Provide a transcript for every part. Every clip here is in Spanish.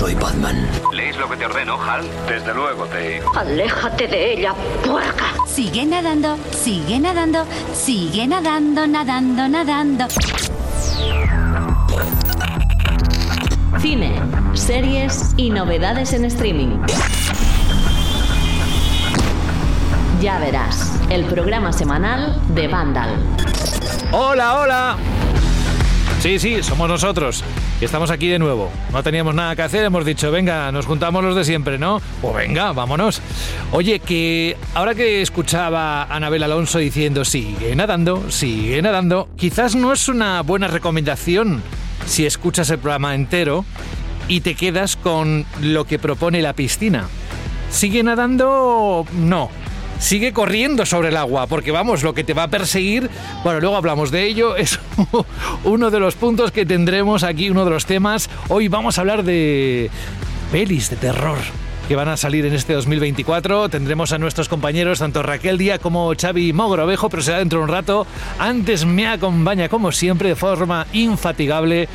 soy Batman. ¿Lees lo que te ordeno, Hal? Desde luego, Dave. Aléjate de ella, puerca. Sigue nadando, sigue nadando, sigue nadando, nadando, nadando. Cine, series y novedades en streaming. Ya verás, el programa semanal de Vandal. Hola, hola. Sí, sí, somos nosotros. Y estamos aquí de nuevo. No teníamos nada que hacer, hemos dicho, venga, nos juntamos los de siempre, ¿no? Pues venga, vámonos. Oye, que ahora que escuchaba a Anabel Alonso diciendo, sigue nadando, sigue nadando, quizás no es una buena recomendación si escuchas el programa entero y te quedas con lo que propone la piscina. ¿Sigue nadando? No sigue corriendo sobre el agua, porque vamos, lo que te va a perseguir, bueno, luego hablamos de ello, es uno de los puntos que tendremos aquí, uno de los temas. Hoy vamos a hablar de pelis de terror que van a salir en este 2024. Tendremos a nuestros compañeros, tanto Raquel Díaz como Xavi Mogrovejo, pero será dentro de un rato. Antes me acompaña, como siempre, de forma infatigable,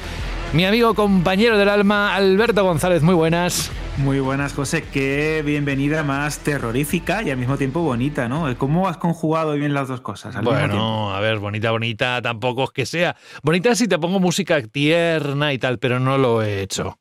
mi amigo compañero del alma, Alberto González. Muy buenas. Muy buenas, José. Qué bienvenida más terrorífica y al mismo tiempo bonita, ¿no? ¿Cómo has conjugado bien las dos cosas? bueno, a ver, bonita, bonita, tampoco es que sea. Bonita si te pongo música tierna y tal, pero no lo he hecho.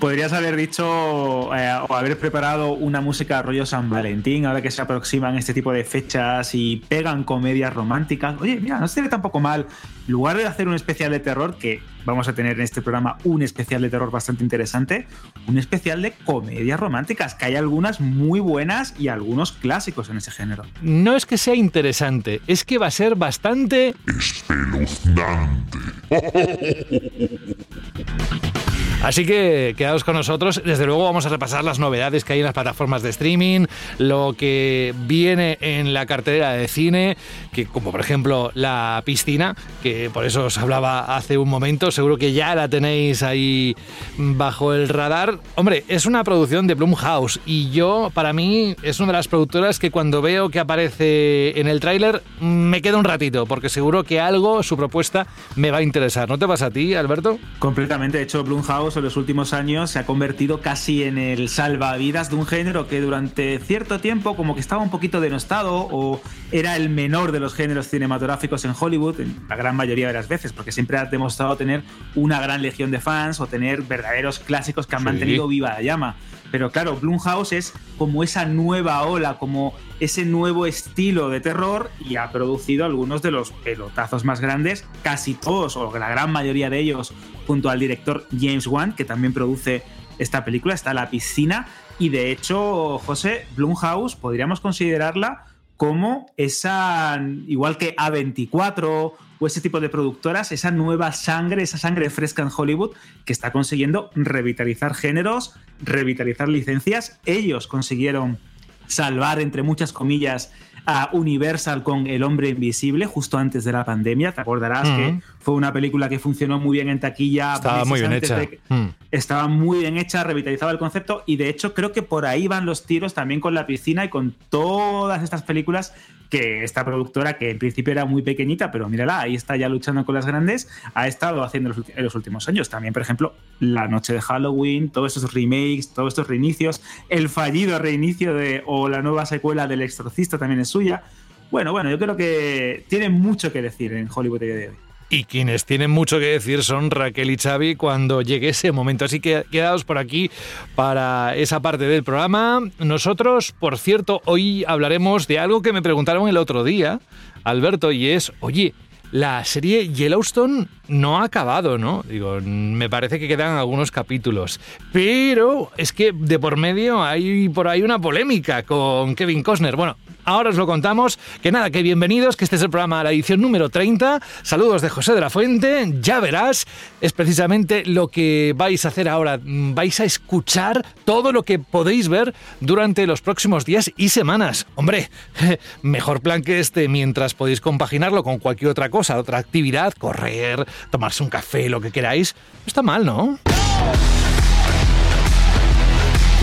Podrías haber dicho eh, o haber preparado una música rollo San Valentín, ahora que se aproximan este tipo de fechas y pegan comedias románticas. Oye, mira, no se ve tampoco mal. En lugar de hacer un especial de terror, que vamos a tener en este programa un especial de terror bastante interesante, un especial de comedias románticas, que hay algunas muy buenas y algunos clásicos en ese género. No es que sea interesante, es que va a ser bastante... espeluznante. Así que quedaos con nosotros. Desde luego vamos a repasar las novedades que hay en las plataformas de streaming, lo que viene en la cartelera de cine, que como por ejemplo la piscina, que por eso os hablaba hace un momento, seguro que ya la tenéis ahí bajo el radar. Hombre, es una producción de Blumhouse y yo, para mí, es una de las productoras que cuando veo que aparece en el tráiler me quedo un ratito, porque seguro que algo, su propuesta, me va a interesar. ¿No te pasa a ti, Alberto? Completamente. De hecho, Blumhouse en los últimos años se ha convertido casi en el salvavidas de un género que durante cierto tiempo como que estaba un poquito denostado o era el menor de los géneros cinematográficos en Hollywood, en la gran mayoría de las veces, porque siempre ha demostrado tener una gran legión de fans o tener verdaderos clásicos que han mantenido viva la llama. Pero claro, Blumhouse es como esa nueva ola, como ese nuevo estilo de terror y ha producido algunos de los pelotazos más grandes, casi todos o la gran mayoría de ellos, junto al director James Wan, que también produce esta película, está La piscina. Y de hecho, José, Blumhouse podríamos considerarla como esa, igual que A24 o ese tipo de productoras, esa nueva sangre, esa sangre fresca en Hollywood que está consiguiendo revitalizar géneros, revitalizar licencias. Ellos consiguieron salvar, entre muchas comillas, a Universal con El hombre invisible justo antes de la pandemia. Te acordarás que fue una película que funcionó muy bien en taquilla. Estaba muy bien hecha. Mm. Estaba muy bien hecha, revitalizaba el concepto y de hecho creo que por ahí van los tiros también con la piscina y con todas estas películas que esta productora, que en principio era muy pequeñita, pero mírala, ahí está ya luchando con las grandes, ha estado haciendo en los últimos años. También, por ejemplo, La Noche de Halloween, todos estos remakes, todos estos reinicios, el fallido reinicio de, o la nueva secuela del Exorcista también es suya. Bueno, bueno, yo creo que tiene mucho que decir en Hollywood de hoy. Y quienes tienen mucho que decir son Raquel y Xavi cuando llegue ese momento. Así que quedaos por aquí para esa parte del programa. Nosotros, por cierto, hoy hablaremos de algo que me preguntaron el otro día, Alberto, y es, oye, la serie Yellowstone no ha acabado, ¿no? Digo, me parece que quedan algunos capítulos. Pero es que de por medio hay por ahí una polémica con Kevin Costner. Bueno, ahora os lo contamos. Que nada, que bienvenidos, que este es el programa, la edición número 30. Saludos de José de la Fuente. Ya verás, es precisamente lo que vais a hacer ahora. Vais a escuchar todo lo que podéis ver durante los próximos días y semanas. Hombre, mejor plan que este mientras podéis compaginarlo con cualquier otra cosa, otra actividad, correr, tomarse un café, lo que queráis. No está mal, ¿no?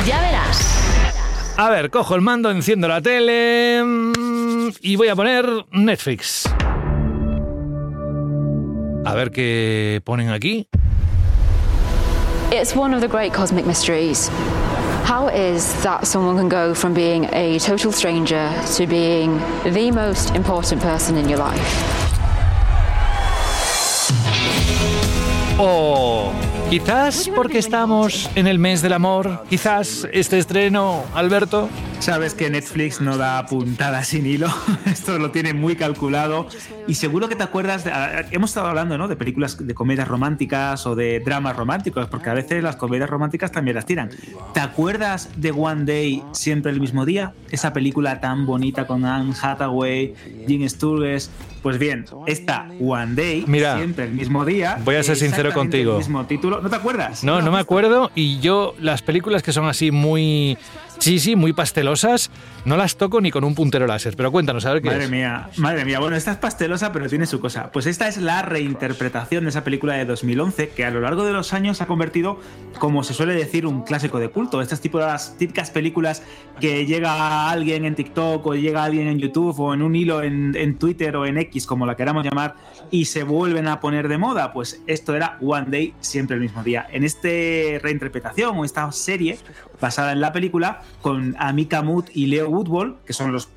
Ya verás. A ver, cojo el mando, enciendo la tele mm, y voy a poner Netflix. A ver qué ponen aquí. It's one of the great cosmic mysteries. How is that someone can go from being a total stranger to being the most important person in your life? O quizás porque estamos en el mes del amor, quizás este estreno, Alberto. Sabes que Netflix no da puntada sin hilo, esto lo tiene muy calculado y seguro que te acuerdas, de, hemos estado hablando ¿no? de películas de comedias románticas o de dramas románticos, porque a veces las comedias románticas también las tiran. ¿Te acuerdas de One Day, siempre el mismo día? Esa película tan bonita con Anne Hathaway, Jim Sturges. Pues bien, esta One Day, Mira, siempre el mismo día. voy a ser sincero contigo. El mismo título. ¿No te acuerdas? No, no me acuerdo y yo las películas que son así muy... Sí, sí, muy pastelosas, no las toco ni con un puntero láser. Pero cuéntanos, a ver qué Madre es. mía, madre mía. Bueno, esta es pastelosa, pero tiene su cosa. Pues esta es la reinterpretación de esa película de 2011 que a lo largo de los años se ha convertido, como se suele decir, un clásico de culto. Estas tipo las típicas películas que llega alguien en TikTok o llega alguien en YouTube o en un hilo en, en Twitter o en X, como la queramos llamar, y se vuelven a poner de moda. Pues esto era One Day, siempre el mismo día. En esta reinterpretación o esta serie basada en la película, con Amika Mood y Leo Woodwall, que son los,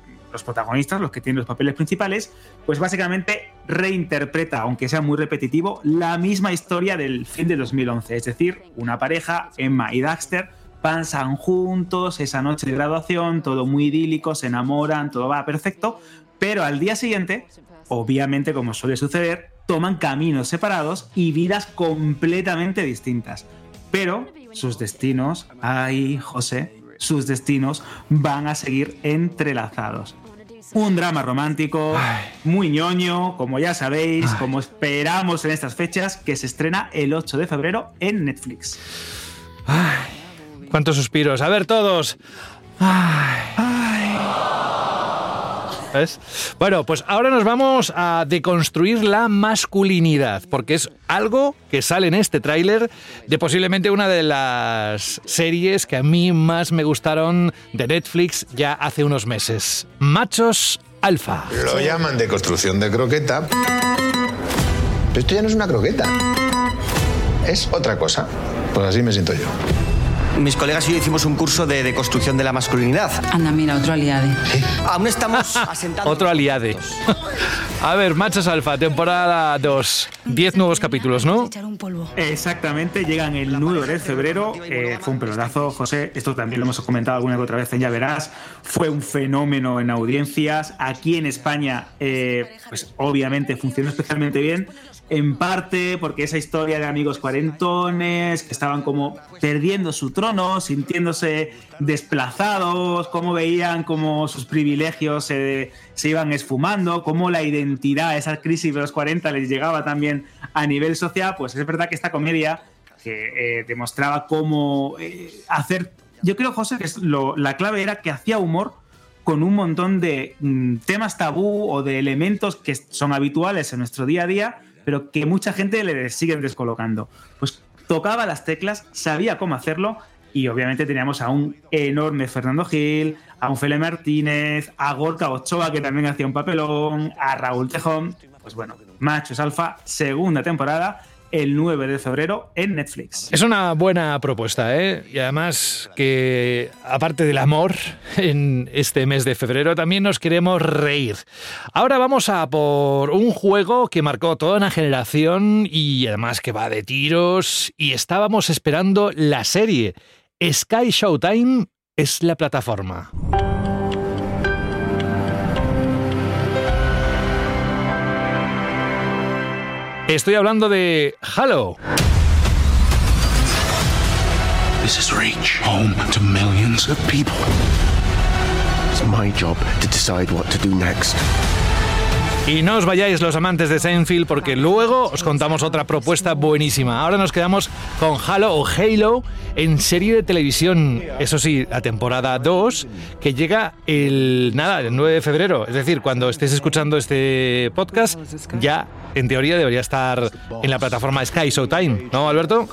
protagonistas, los que tienen los papeles principales, pues básicamente reinterpreta, aunque sea muy repetitivo, la misma historia del fin de 2011. Es decir, una pareja, Emma y Daxter, pasan juntos esa noche de graduación, todo muy idílico, se enamoran, todo va perfecto, pero al día siguiente, obviamente como suele suceder, toman caminos separados y vidas completamente distintas. Pero sus destinos, ay José, sus destinos van a seguir entrelazados. Un drama romántico, muy ñoño, como ya sabéis, como esperamos en estas fechas, que se estrena el 8 de febrero en Netflix. ¿Cuántos suspiros? A ver todos. ¿Ves? Bueno, pues ahora nos vamos a deconstruir la masculinidad, porque es algo que sale en este tráiler de posiblemente una de las series que a mí más me gustaron de Netflix ya hace unos meses. Machos Alfa. Lo llaman de construcción de croqueta. Pero esto ya no es una croqueta. Es otra cosa. Pues así me siento yo. Mis colegas y yo hicimos un curso de, de construcción de la masculinidad. Anda, mira, otro aliade. Aún estamos asentando. Otro aliade. A ver, Machos Alfa, temporada 2. 10 nuevos capítulos, ¿no? Exactamente, llegan el 9 de febrero. Eh, fue un pelotazo, José. Esto también lo hemos comentado alguna que otra vez en Ya Verás. Fue un fenómeno en audiencias. Aquí en España, eh, pues obviamente funcionó especialmente bien. En parte porque esa historia de amigos cuarentones que estaban como perdiendo su trono, sintiéndose desplazados, cómo veían como sus privilegios se, se iban esfumando, cómo la identidad, esa crisis de los 40 les llegaba también a nivel social, pues es verdad que esta comedia que eh, demostraba cómo eh, hacer... Yo creo, José, que la clave era que hacía humor con un montón de mm, temas tabú o de elementos que son habituales en nuestro día a día, pero que mucha gente le siguen descolocando. Pues tocaba las teclas, sabía cómo hacerlo y obviamente teníamos a un enorme Fernando Gil, a un Fele Martínez, a Gorka Ochoa que también hacía un papelón, a Raúl Tejón. Pues bueno, Machos Alfa, segunda temporada, el 9 de febrero en Netflix. Es una buena propuesta, ¿eh? Y además que, aparte del amor, en este mes de febrero también nos queremos reír. Ahora vamos a por un juego que marcó toda una generación y además que va de tiros y estábamos esperando la serie. Sky Showtime es la plataforma. Estoy hablando de Halo. This is Reach, home to millions of people. It's my job to decide what to do next. Y no os vayáis los amantes de Seinfeld porque luego os contamos otra propuesta buenísima. Ahora nos quedamos con Halo o Halo en serie de televisión. Eso sí, la temporada 2 que llega el nada, el 9 de febrero. Es decir, cuando estéis escuchando este podcast ya en teoría debería estar en la plataforma Sky Showtime, ¿no, Alberto?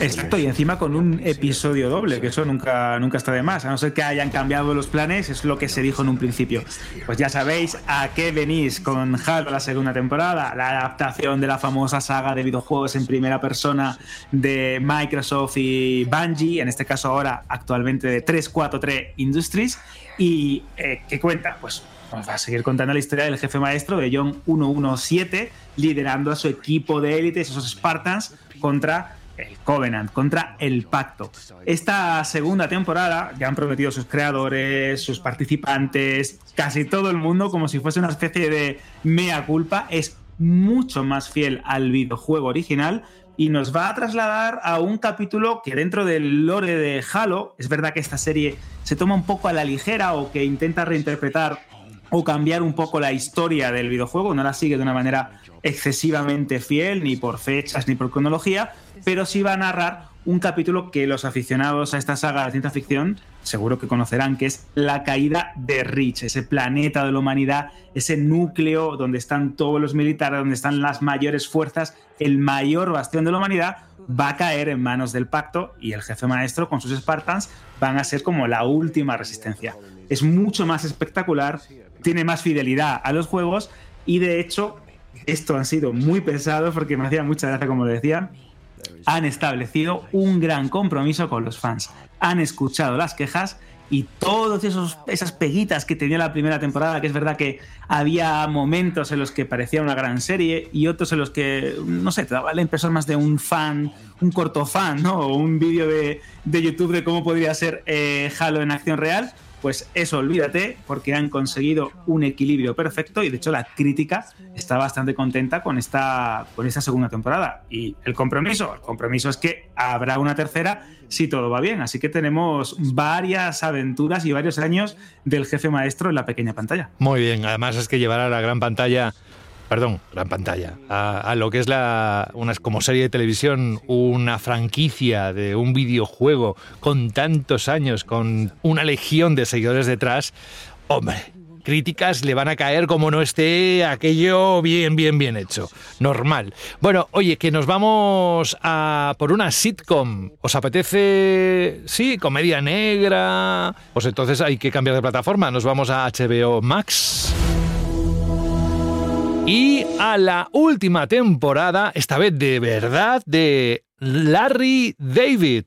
Exacto, y encima con un episodio doble, que eso nunca, nunca está de más, a no ser que hayan cambiado los planes, es lo que se dijo en un principio. Pues ya sabéis a qué venís con con la segunda temporada, la adaptación de la famosa saga de videojuegos en primera persona de Microsoft y Bungie, en este caso ahora actualmente de 343 Industries, y eh, ¿qué cuenta? Pues nos va a seguir contando la historia del jefe maestro de John 117, liderando a su equipo de élites, esos Spartans, contra el Covenant, contra el Pacto. Esta segunda temporada ya han prometido sus creadores, sus participantes, casi todo el mundo, como si fuese una especie de mea culpa, es mucho más fiel al videojuego original y nos va a trasladar a un capítulo que dentro del lore de Halo, es verdad que esta serie se toma un poco a la ligera o que intenta reinterpretar o cambiar un poco la historia del videojuego, no la sigue de una manera excesivamente fiel, ni por fechas ni por cronología, pero sí va a narrar un capítulo que los aficionados a esta saga de ciencia ficción seguro que conocerán, que es la caída de Rich, ese planeta de la humanidad, ese núcleo donde están todos los militares, donde están las mayores fuerzas, el mayor bastión de la humanidad, va a caer en manos del pacto y el jefe maestro con sus Spartans van a ser como la última resistencia. Es mucho más espectacular, tiene más fidelidad a los juegos y de hecho esto han sido muy pesado porque me hacía mucha gracia como decía han establecido un gran compromiso con los fans. Han escuchado las quejas y todas esas peguitas que tenía la primera temporada, que es verdad que había momentos en los que parecía una gran serie y otros en los que, no sé, te daba la impresión más de un fan, un corto fan, ¿no? O un vídeo de, YouTube de cómo podría ser eh, Halo en acción real pues eso olvídate, porque han conseguido un equilibrio perfecto y de hecho la crítica está bastante contenta con esta, con esta segunda temporada. Y el compromiso, el compromiso es que habrá una tercera si todo va bien. Así que tenemos varias aventuras y varios años del jefe maestro en la pequeña pantalla. Muy bien, además es que llevar a la gran pantalla perdón, gran pantalla, a, lo que es la, una, como serie de televisión, una franquicia de un videojuego con tantos años, con una legión de seguidores detrás, hombre, críticas le van a caer como no esté aquello bien, bien, bien hecho. Normal. Bueno, oye, que nos vamos a por una sitcom. ¿Os apetece, sí, comedia negra? Pues entonces hay que cambiar de plataforma. Nos vamos a HBO Max y a la última temporada, esta vez de verdad, de Larry David.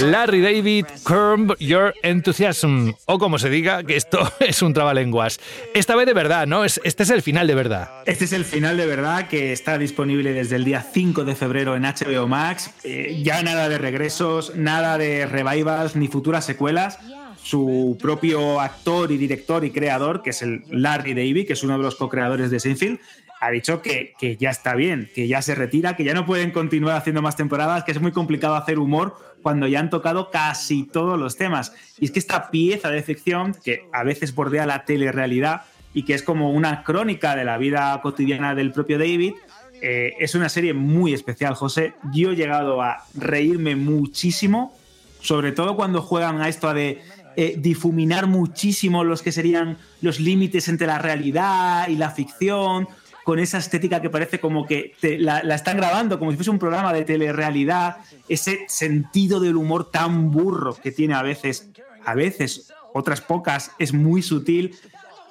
Larry David, curb your enthusiasm. O como se diga, que esto es un trabalenguas. Esta vez de verdad, ¿no? Este es el final de verdad. Este es el final de verdad que está disponible desde el día 5 de febrero en HBO Max. Eh, ya nada de regresos, nada de revivals ni futuras secuelas su propio actor y director y creador, que es el Larry David, que es uno de los co-creadores de Seinfeld, ha dicho que, ya está bien, que ya se retira, que ya no pueden continuar haciendo más temporadas, que es muy complicado hacer humor cuando ya han tocado casi todos los temas. Y es que esta pieza de ficción, que a veces bordea la telerrealidad y que es como una crónica de la vida cotidiana del propio David, eh, es una serie muy especial, José. Yo he llegado a reírme muchísimo, sobre todo cuando juegan a esto de eh, difuminar muchísimo los que serían los límites entre la realidad y la ficción, con esa estética que parece como que la, están grabando como si fuese un programa de telerrealidad, ese sentido del humor tan burro que tiene a veces, a veces, otras pocas, es muy sutil.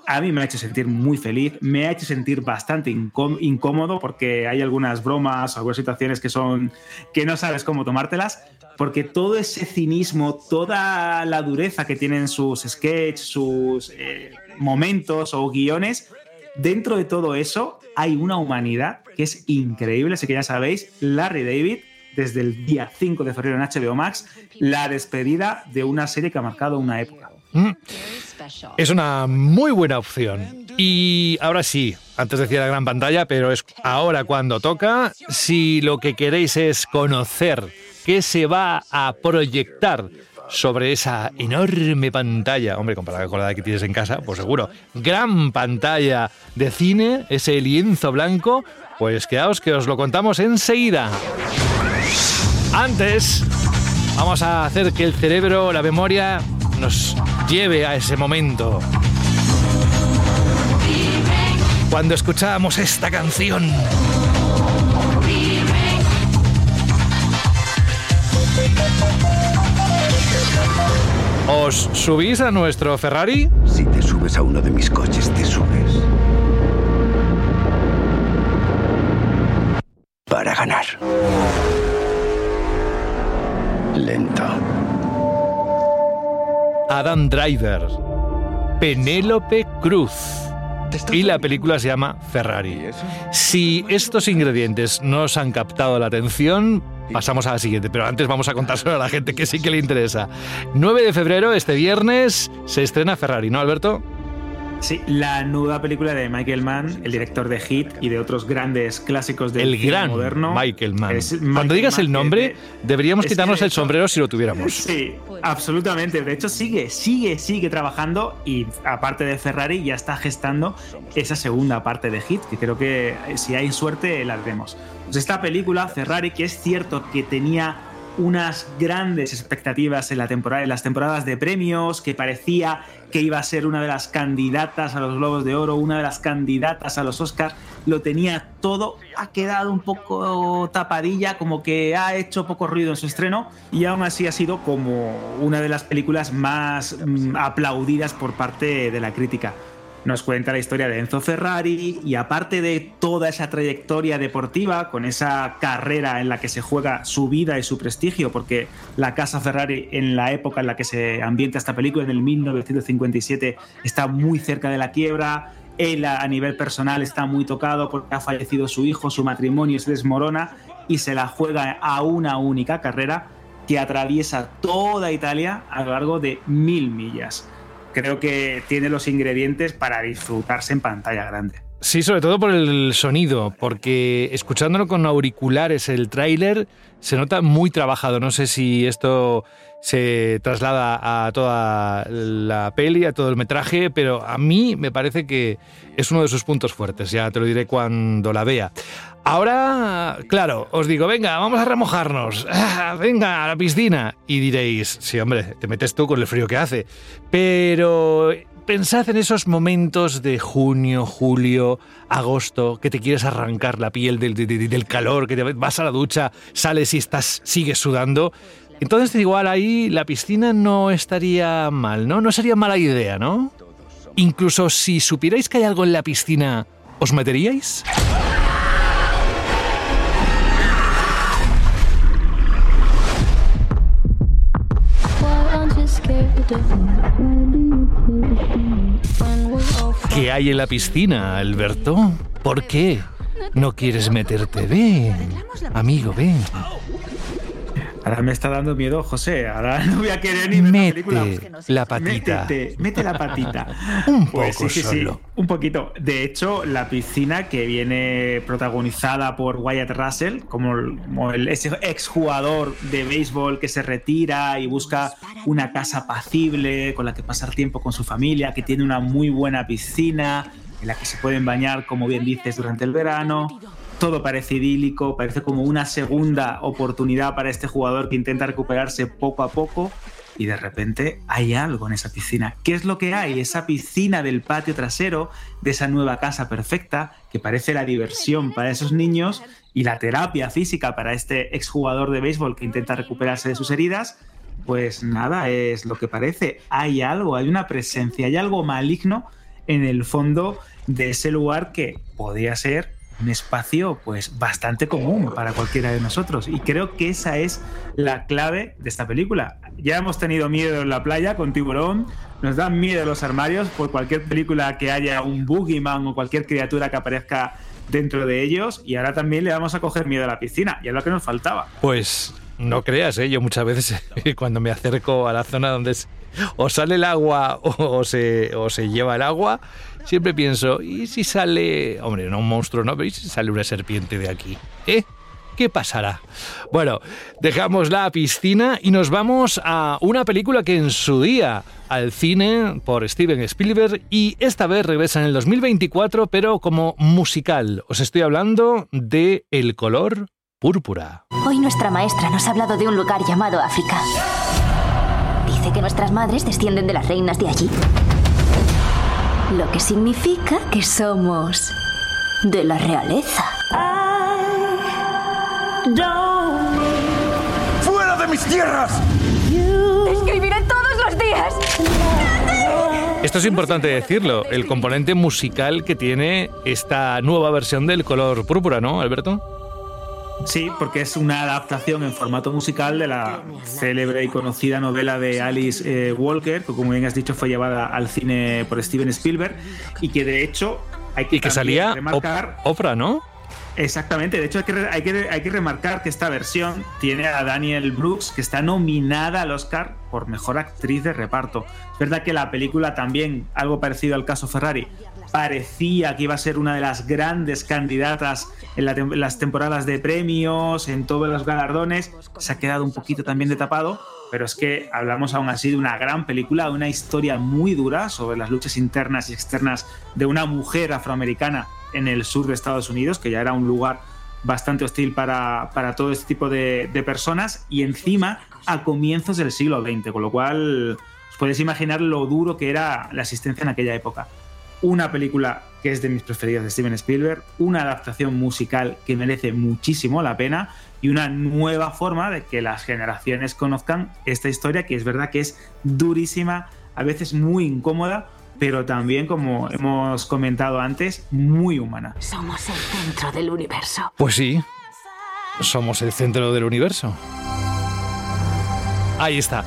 A mí me ha hecho sentir muy feliz, me ha hecho sentir bastante incómodo porque hay algunas bromas, algunas situaciones que son que no sabes cómo tomártelas, porque todo ese cinismo, toda la dureza que tienen sus sketches, sus eh, momentos o guiones, dentro de todo eso hay una humanidad que es increíble, así que ya sabéis, Larry David, desde el día 5 de febrero en HBO Max, la despedida de una serie que ha marcado una época. Mm. Es una muy buena opción. Y ahora sí, antes decía la gran pantalla, pero es ahora cuando toca, si lo que queréis es conocer qué se va a proyectar sobre esa enorme pantalla, hombre, comparada con la que tienes en casa, pues seguro, gran pantalla de cine, ese lienzo blanco, pues quedaos que os lo contamos enseguida. Antes, vamos a hacer que el cerebro, la memoria, nos lleve a ese momento. Cuando escuchábamos esta canción. ¿Os subís a nuestro Ferrari? Si te subes a uno de mis coches, te subes. Para ganar. Lento. Adam Driver, Penélope Cruz. Y la película se llama Ferrari. Si estos ingredientes no os han captado la atención, pasamos a la siguiente. Pero antes vamos a contárselo a la gente que sí que le interesa. 9 de febrero, este viernes, se estrena Ferrari, ¿no, Alberto? Sí, la nueva película de Michael Mann, el director de Hit y de otros grandes clásicos del el cine gran moderno. Michael Mann. Michael Cuando digas Mann el nombre, deberíamos quitarnos de el sombrero si lo tuviéramos. Sí, absolutamente. De hecho, sigue, sigue, sigue trabajando y aparte de Ferrari ya está gestando esa segunda parte de Hit, que creo que eh, si hay suerte la veremos. Pues esta película, Ferrari, que es cierto que tenía unas grandes expectativas en, la temporada, en las temporadas de premios, que parecía que iba a ser una de las candidatas a los Globos de Oro, una de las candidatas a los Oscars, lo tenía todo, ha quedado un poco tapadilla, como que ha hecho poco ruido en su estreno y aún así ha sido como una de las películas más mm, aplaudidas por parte de la crítica. Nos cuenta la historia de Enzo Ferrari y aparte de toda esa trayectoria deportiva, con esa carrera en la que se juega su vida y su prestigio, porque la casa Ferrari en la época en la que se ambienta esta película, en el 1957, está muy cerca de la quiebra, él a nivel personal está muy tocado porque ha fallecido su hijo, su matrimonio se desmorona y se la juega a una única carrera que atraviesa toda Italia a lo largo de mil millas. Creo que tiene los ingredientes para disfrutarse en pantalla grande. Sí, sobre todo por el sonido, porque escuchándolo con auriculares el tráiler se nota muy trabajado. No sé si esto se traslada a toda la peli, a todo el metraje, pero a mí me parece que es uno de sus puntos fuertes. Ya te lo diré cuando la vea. Ahora, claro, os digo, venga, vamos a remojarnos. Ah, venga, a la piscina. Y diréis, sí, hombre, te metes tú con el frío que hace. Pero pensad en esos momentos de junio, julio, agosto, que te quieres arrancar la piel del, del- del calor, que te vas a la ducha, sales y estás, sigues sudando. Entonces igual ahí la piscina no estaría mal, ¿no? No sería mala idea, ¿no? Incluso si supierais que hay algo en la piscina, ¿os meteríais? ¿Qué hay en la piscina, Alberto? ¿Por qué? ¿No quieres meterte? Ven, amigo, ven. Ahora me está dando miedo, José. Ahora no voy a querer ni ver la película. La patita. Métete, mete la patita. Un Pues poco sí, sí, sí, solo. un poquito. De hecho, la piscina que viene protagonizada por Wyatt Russell, como el, como el- ese exjugador de béisbol que se retira y busca una casa apacible con la que pasar tiempo con su familia, que tiene una muy buena piscina en la que se pueden bañar, como bien dices, durante el verano. Todo parece idílico, parece como una segunda oportunidad para este jugador que intenta recuperarse poco a poco y de repente hay algo en esa piscina. ¿Qué es lo que hay? Esa piscina del patio trasero de esa nueva casa perfecta que parece la diversión para esos niños y la terapia física para este exjugador de béisbol que intenta recuperarse de sus heridas. Pues nada, es lo que parece. Hay algo, hay una presencia, hay algo maligno en el fondo de ese lugar que podría ser un espacio pues bastante común para cualquiera de nosotros y creo que esa es la clave de esta película. Ya hemos tenido miedo en la playa con tiburón, nos dan miedo los armarios por cualquier película que haya un boogeyman o cualquier criatura que aparezca dentro de ellos y ahora también le vamos a coger miedo a la piscina y es lo que nos faltaba. Pues no creas, ¿eh? yo muchas veces cuando me acerco a la zona donde o sale el agua o se, o se lleva el agua, siempre pienso, ¿y si sale, hombre, no un monstruo, no, pero ¿y si sale una serpiente de aquí? ¿Eh? ¿Qué pasará? Bueno, dejamos la piscina y nos vamos a una película que en su día al cine por Steven Spielberg y esta vez regresa en el 2024 pero como musical. Os estoy hablando de El color púrpura. Hoy nuestra maestra nos ha hablado de un lugar llamado África. Dice que nuestras madres descienden de las reinas de allí. Lo que significa que somos de la realeza. ¡Fuera de mis tierras! ¡Escribiré todos los días! Esto es importante decirlo, el componente musical que tiene esta nueva versión del color púrpura, ¿no, Alberto? Sí, porque es una adaptación en formato musical de la célebre y conocida novela de Alice eh, Walker, que como bien has dicho fue llevada al cine por Steven Spielberg y que de hecho hay que, y que salía remarcar, Oprah, ¿no? Exactamente, de hecho hay que, hay, que, hay que remarcar que esta versión tiene a Daniel Brooks, que está nominada al Oscar por Mejor Actriz de Reparto. Es verdad que la película también, algo parecido al caso Ferrari, parecía que iba a ser una de las grandes candidatas en, las temporadas de premios, en todos los galardones, se ha quedado un poquito también de tapado, pero es que hablamos aún así de una gran película, una historia muy dura sobre las luchas internas y externas de una mujer afroamericana en el sur de Estados Unidos, que ya era un lugar bastante hostil para, para todo este tipo de, de, personas, y encima a comienzos del siglo XX, con lo cual os podéis imaginar lo duro que era la asistencia en aquella época. Una película que es de mis preferidas de Steven Spielberg, una adaptación musical que merece muchísimo la pena y una nueva forma de que las generaciones conozcan esta historia que es verdad que es durísima, a veces muy incómoda, pero también, como hemos comentado antes, muy humana. Somos el centro del universo. Pues sí, somos el centro del universo. Ahí está.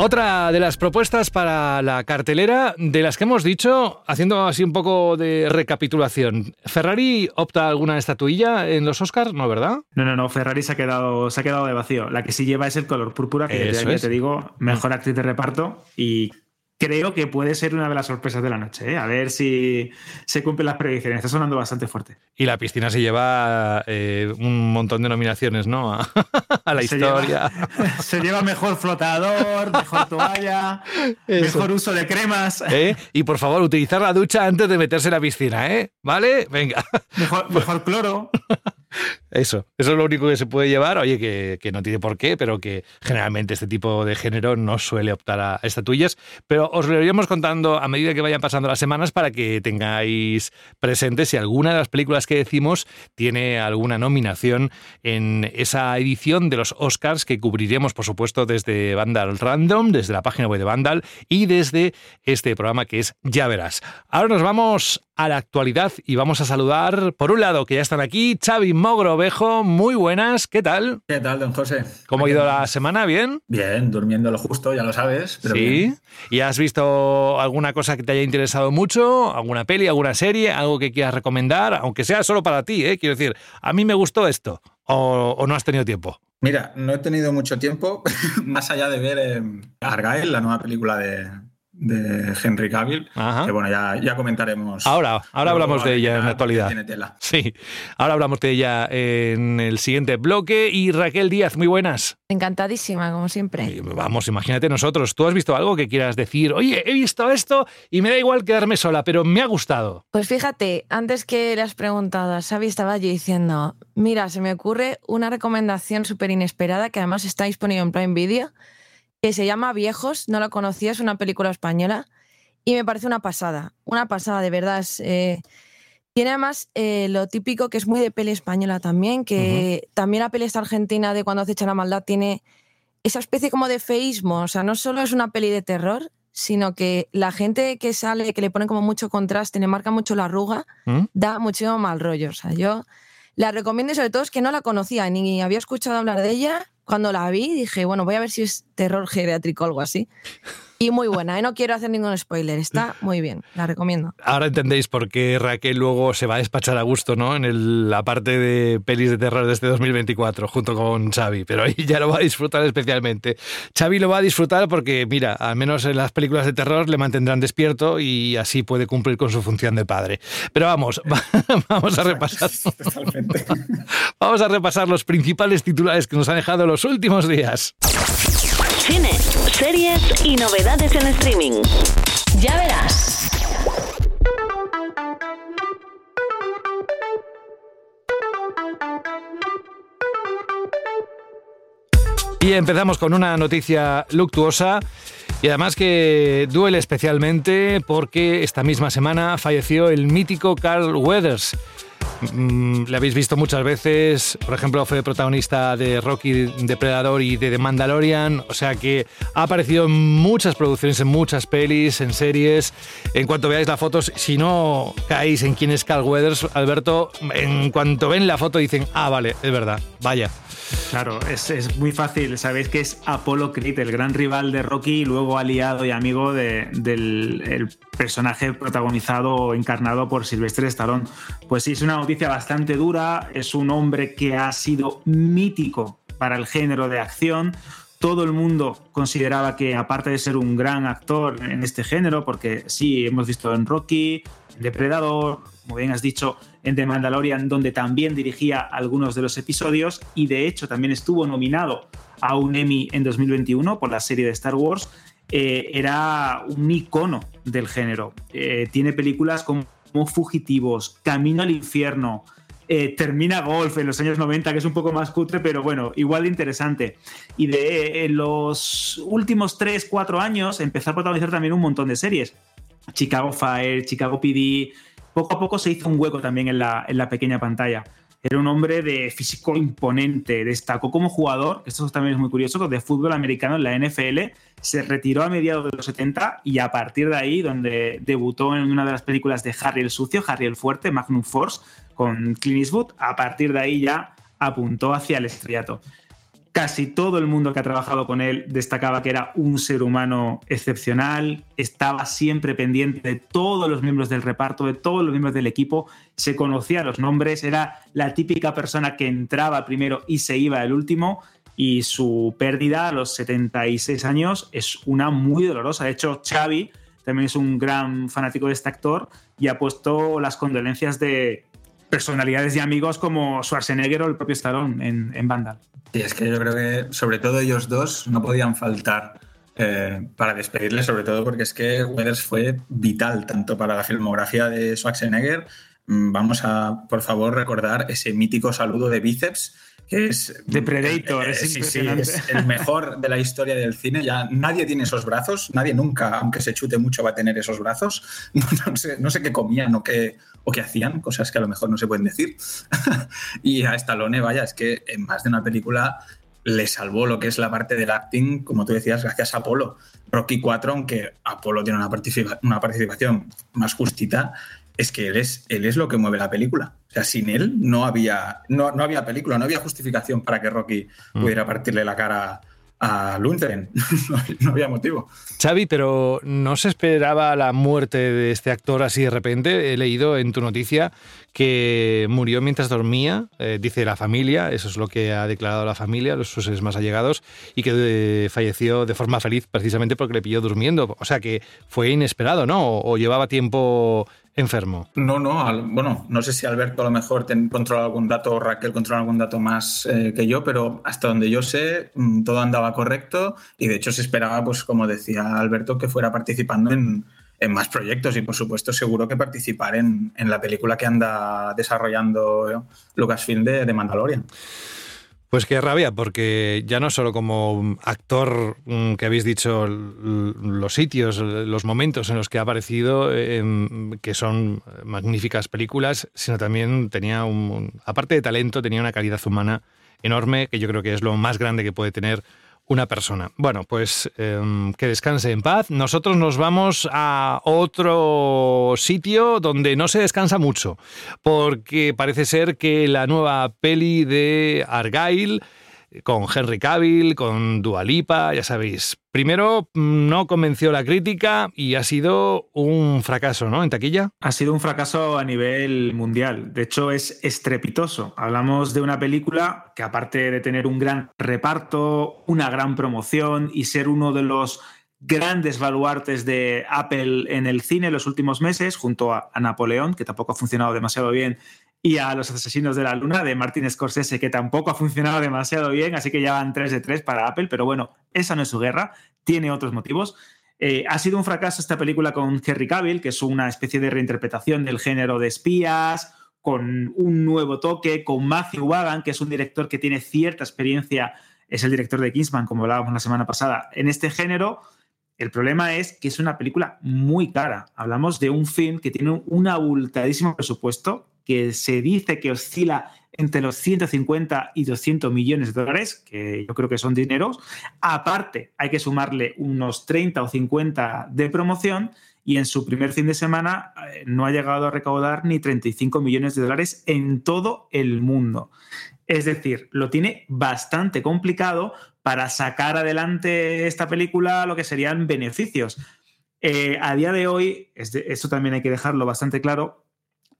Otra de las propuestas para la cartelera, de las que hemos dicho, haciendo así un poco de recapitulación. ¿Ferrari opta alguna estatuilla en los Oscars? No, ¿verdad? No, no, no. Ferrari se ha quedado, se ha quedado de vacío. La que sí lleva es el color púrpura, que ya, te digo, mejor actriz de reparto y creo que puede ser una de las sorpresas de la noche. ¿eh? A ver si se cumplen las predicciones. Está sonando bastante fuerte. Y la piscina se lleva eh, un montón de nominaciones, ¿no? A, a la se historia. Lleva, se lleva mejor flotador, mejor toalla, Eso. mejor uso de cremas. ¿Eh? Y por favor, utilizar la ducha antes de meterse en la piscina, ¿eh? ¿Vale? Venga. Mejor, mejor cloro. Eso, eso es lo único que se puede llevar. Oye, que, que, no tiene por qué, pero que generalmente este tipo de género no suele optar a estatuillas. Pero os lo iremos contando a medida que vayan pasando las semanas para que tengáis presente si alguna de las películas que decimos tiene alguna nominación en esa edición de los Oscars que cubriremos, por supuesto, desde Vandal Random, desde la página web de Vandal y desde este programa que es Ya Verás. Ahora nos vamos a la actualidad y vamos a saludar, por un lado, que ya están aquí, Xavi Mogrovejo, muy buenas, ¿qué tal? ¿Qué tal, don José? ¿Cómo ha ido la semana? ¿Bien? Bien, durmiendo lo justo, ya lo sabes. Pero sí. Bien. ¿Y has visto alguna cosa que te haya interesado mucho? ¿Alguna peli, alguna serie? ¿Algo que quieras recomendar? Aunque sea solo para ti, ¿eh? Quiero decir, a mí me gustó esto. ¿O, o no has tenido tiempo? Mira, no he tenido mucho tiempo, más allá de ver eh, Argyle, la nueva película de, de Henry Cavill, Ajá. que bueno, ya, ya comentaremos. Ahora, ahora hablamos de ella en la actualidad. Tiene tela. Sí, ahora hablamos de ella en el siguiente bloque. Y Raquel Díaz, muy buenas. Encantadísima, como siempre. Vamos, imagínate nosotros. ¿Tú has visto algo que quieras decir? Oye, he visto esto y me da igual quedarme sola, pero me ha gustado. Pues fíjate, antes que le has preguntado a Xavi, estaba yo diciendo, mira, se me ocurre una recomendación súper inesperada que además está disponible en Prime Video que se llama Viejos, no la conocía, es una película española y me parece una pasada, una pasada, de verdad. Es, eh, tiene además eh, lo típico que es muy de peli española también, que uh -huh. también la peli esta argentina de cuando acecha la maldad tiene esa especie como de feísmo, o sea, no solo es una peli de terror, sino que la gente que sale, que le pone como mucho contraste, le marca mucho la arruga, ¿Mm? Da muchísimo mal rollo. O sea, yo la recomiendo y sobre todo es que no la conocía, ni había escuchado hablar de ella. Cuando la vi dije, bueno, voy a ver si es terror geriátrico o algo así. Y muy buena, ¿eh? no quiero hacer ningún spoiler, está muy bien, la recomiendo. Ahora entendéis por qué Raquel luego se va a despachar a gusto ¿no? en el, la parte de pelis de terror de este 2024, junto con Xavi, pero ahí ya lo va a disfrutar especialmente. Xavi lo va a disfrutar porque, mira, al menos en las películas de terror le mantendrán despierto y así puede cumplir con su función de padre. Pero vamos, vamos a repasar. vamos a repasar los principales titulares que nos han dejado los últimos días. Cine, series y novedades en streaming. Ya verás. Y empezamos con una noticia luctuosa y además que duele especialmente porque esta misma semana falleció el mítico Carl Weathers. Mm, le habéis visto muchas veces, por ejemplo, fue protagonista de Rocky Depredador y de The Mandalorian, o sea que ha aparecido en muchas producciones, en muchas pelis, en series. En cuanto veáis las fotos, si no caéis en quién es Carl Weathers, Alberto, en cuanto ven la foto dicen, ah, vale, es verdad, vaya. Claro, es, muy fácil. Sabéis que es Apollo Creed, el gran rival de Rocky luego aliado y amigo del personaje protagonizado o encarnado por Sylvester Stallone. Pues sí, es una noticia bastante dura. Es un hombre que ha sido mítico para el género de acción. Todo el mundo consideraba que, aparte de ser un gran actor en este género, porque sí, hemos visto en Rocky, en Depredador, como bien has dicho, en The Mandalorian, donde también dirigía algunos de los episodios y de hecho también estuvo nominado a un Emmy en 2021 por la serie de Star Wars, eh, era un icono del género. Eh, tiene películas como Fugitivos, Camino al Infierno, eh, termina Golf en los años 90, que es un poco más cutre, pero bueno, igual de interesante. Y de en los últimos 3, 4 años empezó a protagonizar también un montón de series. Chicago Fire, Chicago PD, poco a poco se hizo un hueco también en la, en la pequeña pantalla. Era un hombre de físico imponente, destacó como jugador, esto también es muy curioso, de fútbol americano en la NFL, se retiró a mediados de los 70 y a partir de ahí, donde debutó en una de las películas de Harry el Sucio, Harry el Fuerte, Magnum Force, con Clint Eastwood, a partir de ahí ya apuntó hacia el estrellato casi todo el mundo que ha trabajado con él destacaba que era un ser humano excepcional, estaba siempre pendiente de todos los miembros del reparto, de todos los miembros del equipo, se conocía los nombres, era la típica persona que entraba primero y se iba el último, y su pérdida a los 76 años es una muy dolorosa. De hecho, Xavi también es un gran fanático de este actor y ha puesto las condolencias de personalidades y amigos como Schwarzenegger o el propio Stallone en, en Vandal. Sí, es que yo creo que sobre todo ellos dos no podían faltar eh, para despedirle, sobre todo porque es que Weathers fue vital tanto para la filmografía de Schwarzenegger. Mm, vamos a, por favor, recordar ese mítico saludo de bíceps que es de Predator, eh, es, es el mejor de la historia del cine. Ya nadie tiene esos brazos, nadie nunca, aunque se chute mucho, va a tener esos brazos. No, sé, no sé, qué comían o qué, o qué hacían, cosas que a lo mejor no se pueden decir. y a Stallone, vaya, es que en más de una película le salvó lo que es la parte del acting, como tú decías, gracias a Apolo. Rocky 4, aunque Apolo tiene una, una participación más justita, es que él es, él es lo que mueve la película. O sea, sin él no había, no, no había película, no había justificación para que Rocky mm. pudiera partirle la cara a Lundgren. no, había motivo. Xavi, pero ¿no se esperaba la muerte de este actor así de repente? He leído en tu noticia que murió mientras dormía, eh, dice la familia, eso es lo que ha declarado la familia, los sus seres más allegados, y que eh, falleció de forma feliz precisamente porque le pilló durmiendo. O sea que fue inesperado, ¿no? o llevaba tiempo enfermo. No, no, bueno, no sé si Alberto a lo mejor controla algún dato o Raquel controla algún dato más eh, que yo, pero hasta donde yo sé, mm, todo andaba correcto y de hecho se esperaba, pues como decía Alberto, que fuera participando en, más proyectos y por supuesto seguro que participar en, la película que anda desarrollando Lucasfilm de, de Mandalorian. Pues qué rabia, porque ya no solo como actor mm, que habéis dicho los sitios, los momentos en los que ha aparecido, em, que son magníficas películas, sino también tenía un, aparte de talento, tenía una calidad humana enorme, que yo creo que es lo más grande que puede tener una persona. Bueno, pues em, que descanse en paz. Nosotros nos vamos a otro sitio donde no se descansa mucho, porque parece ser que la nueva peli de Argyle con Henry Cavill, con Dualipa, ya sabéis. Primero no convenció la crítica y ha sido un fracaso, ¿no? En taquilla. Ha sido un fracaso a nivel mundial. De hecho, es estrepitoso. Hablamos de una película que aparte de tener un gran reparto, una gran promoción y ser uno de los grandes baluartes de Apple en el cine en los últimos meses, junto a, Napoleón, que tampoco ha funcionado demasiado bien, y a Los Asesinos de la Luna de Martin Scorsese, que tampoco ha funcionado demasiado bien, así que ya van 3 de 3 para Apple, pero bueno, esa no es su guerra, tiene otros motivos. Eh, ha sido un fracaso esta película con Henry Cavill, que es una especie de reinterpretación del género de espías, con un nuevo toque, con Matthew Wagan, que es un director que tiene cierta experiencia, es el director de Kingsman, como hablábamos la semana pasada, en este género el problema es que es una película muy cara. Hablamos de un film que tiene un abultadísimo presupuesto, que se dice que oscila entre los 150 y 200 millones de dólares, que yo creo que son dineros. Aparte, hay que sumarle unos 30 o 50 de promoción y en su primer fin de semana eh, no ha llegado a recaudar ni 35 millones de dólares en todo el mundo. Es decir, lo tiene bastante complicado para sacar adelante esta película lo que serían beneficios. Eh, a día de hoy, esto también hay que dejarlo bastante claro,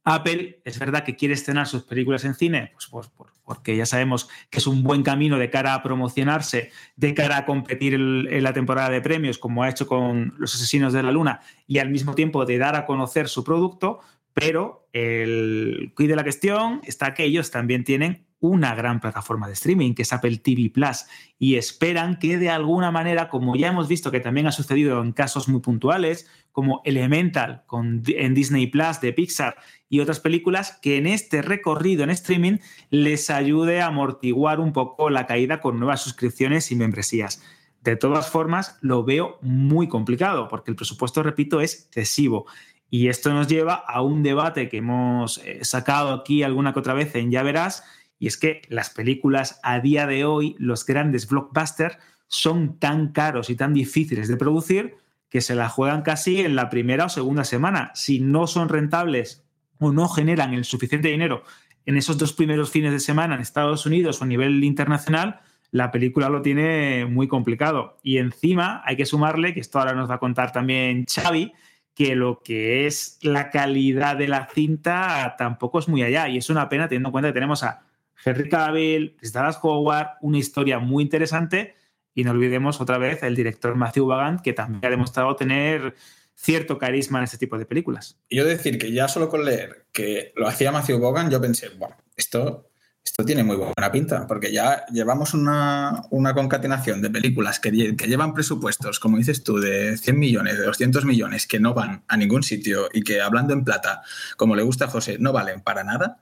Apple es verdad que quiere estrenar sus películas en cine, pues, pues porque ya sabemos que es un buen camino de cara a promocionarse, de cara a competir en la temporada de premios, como ha hecho con Los Asesinos de la Luna, y al mismo tiempo de dar a conocer su producto, pero el quid de la cuestión está que ellos también tienen una gran plataforma de streaming, que es Apple TV Plus, y esperan que de alguna manera, como ya hemos visto que también ha sucedido en casos muy puntuales, como Elemental con, en Disney Plus de Pixar y otras películas, que en este recorrido en streaming les ayude a amortiguar un poco la caída con nuevas suscripciones y membresías. De todas formas, lo veo muy complicado, porque el presupuesto, repito, es excesivo. Y esto nos lleva a un debate que hemos eh, sacado aquí alguna que otra vez en Ya Verás, y es que las películas a día de hoy, los grandes blockbusters, son tan caros y tan difíciles de producir que se la juegan casi en la primera o segunda semana. Si no son rentables o no generan el suficiente dinero en esos dos primeros fines de semana en Estados Unidos o a nivel internacional, la película lo tiene muy complicado. Y encima hay que sumarle, que esto ahora nos va a contar también Xavi, que lo que es la calidad de la cinta tampoco es muy allá. Y es una pena teniendo en cuenta que tenemos a Henry Cavill, Dallas Howard, una historia muy interesante. Y no olvidemos otra vez el director Matthew Vagant, que también ha demostrado tener cierto carisma en este tipo de películas. Yo decir que ya solo con leer que lo hacía Matthew Vaughan, yo pensé, bueno, esto, esto tiene muy buena pinta, porque ya llevamos una, concatenación de películas que, que, llevan presupuestos, como dices tú, de 100 millones, de 200 millones, que no van a ningún sitio y que hablando en plata, como le gusta a José, no valen para nada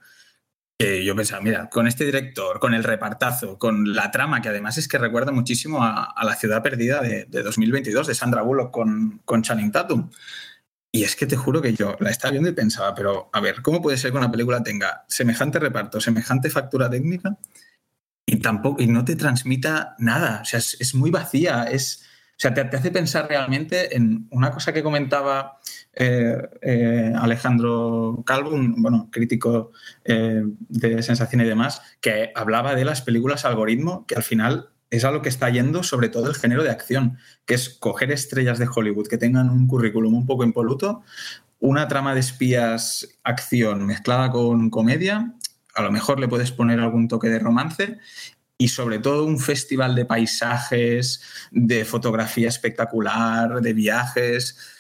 yo pensaba, mira, con este director, con el repartazo, con la trama, que además es que recuerda muchísimo a, La ciudad perdida de, 2022, de Sandra Bullock con, con Channing Tatum. Y es que te juro que yo la estaba viendo y pensaba, pero a ver, ¿cómo puede ser que una película tenga semejante reparto, semejante factura técnica y tampoco y no te transmita nada? O sea, es muy vacía, es, o sea, te, hace pensar realmente en una cosa que comentaba eh, eh, Alejandro Calvo, un bueno, crítico eh, de sensación y demás, que hablaba de las películas algoritmo, que al final es a lo que está yendo sobre todo el género de acción, que es coger estrellas de Hollywood que tengan un currículum un poco impoluto, una trama de espías acción mezclada con comedia, a lo mejor le puedes poner algún toque de romance y sobre todo un festival de paisajes, de fotografía espectacular, de viajes.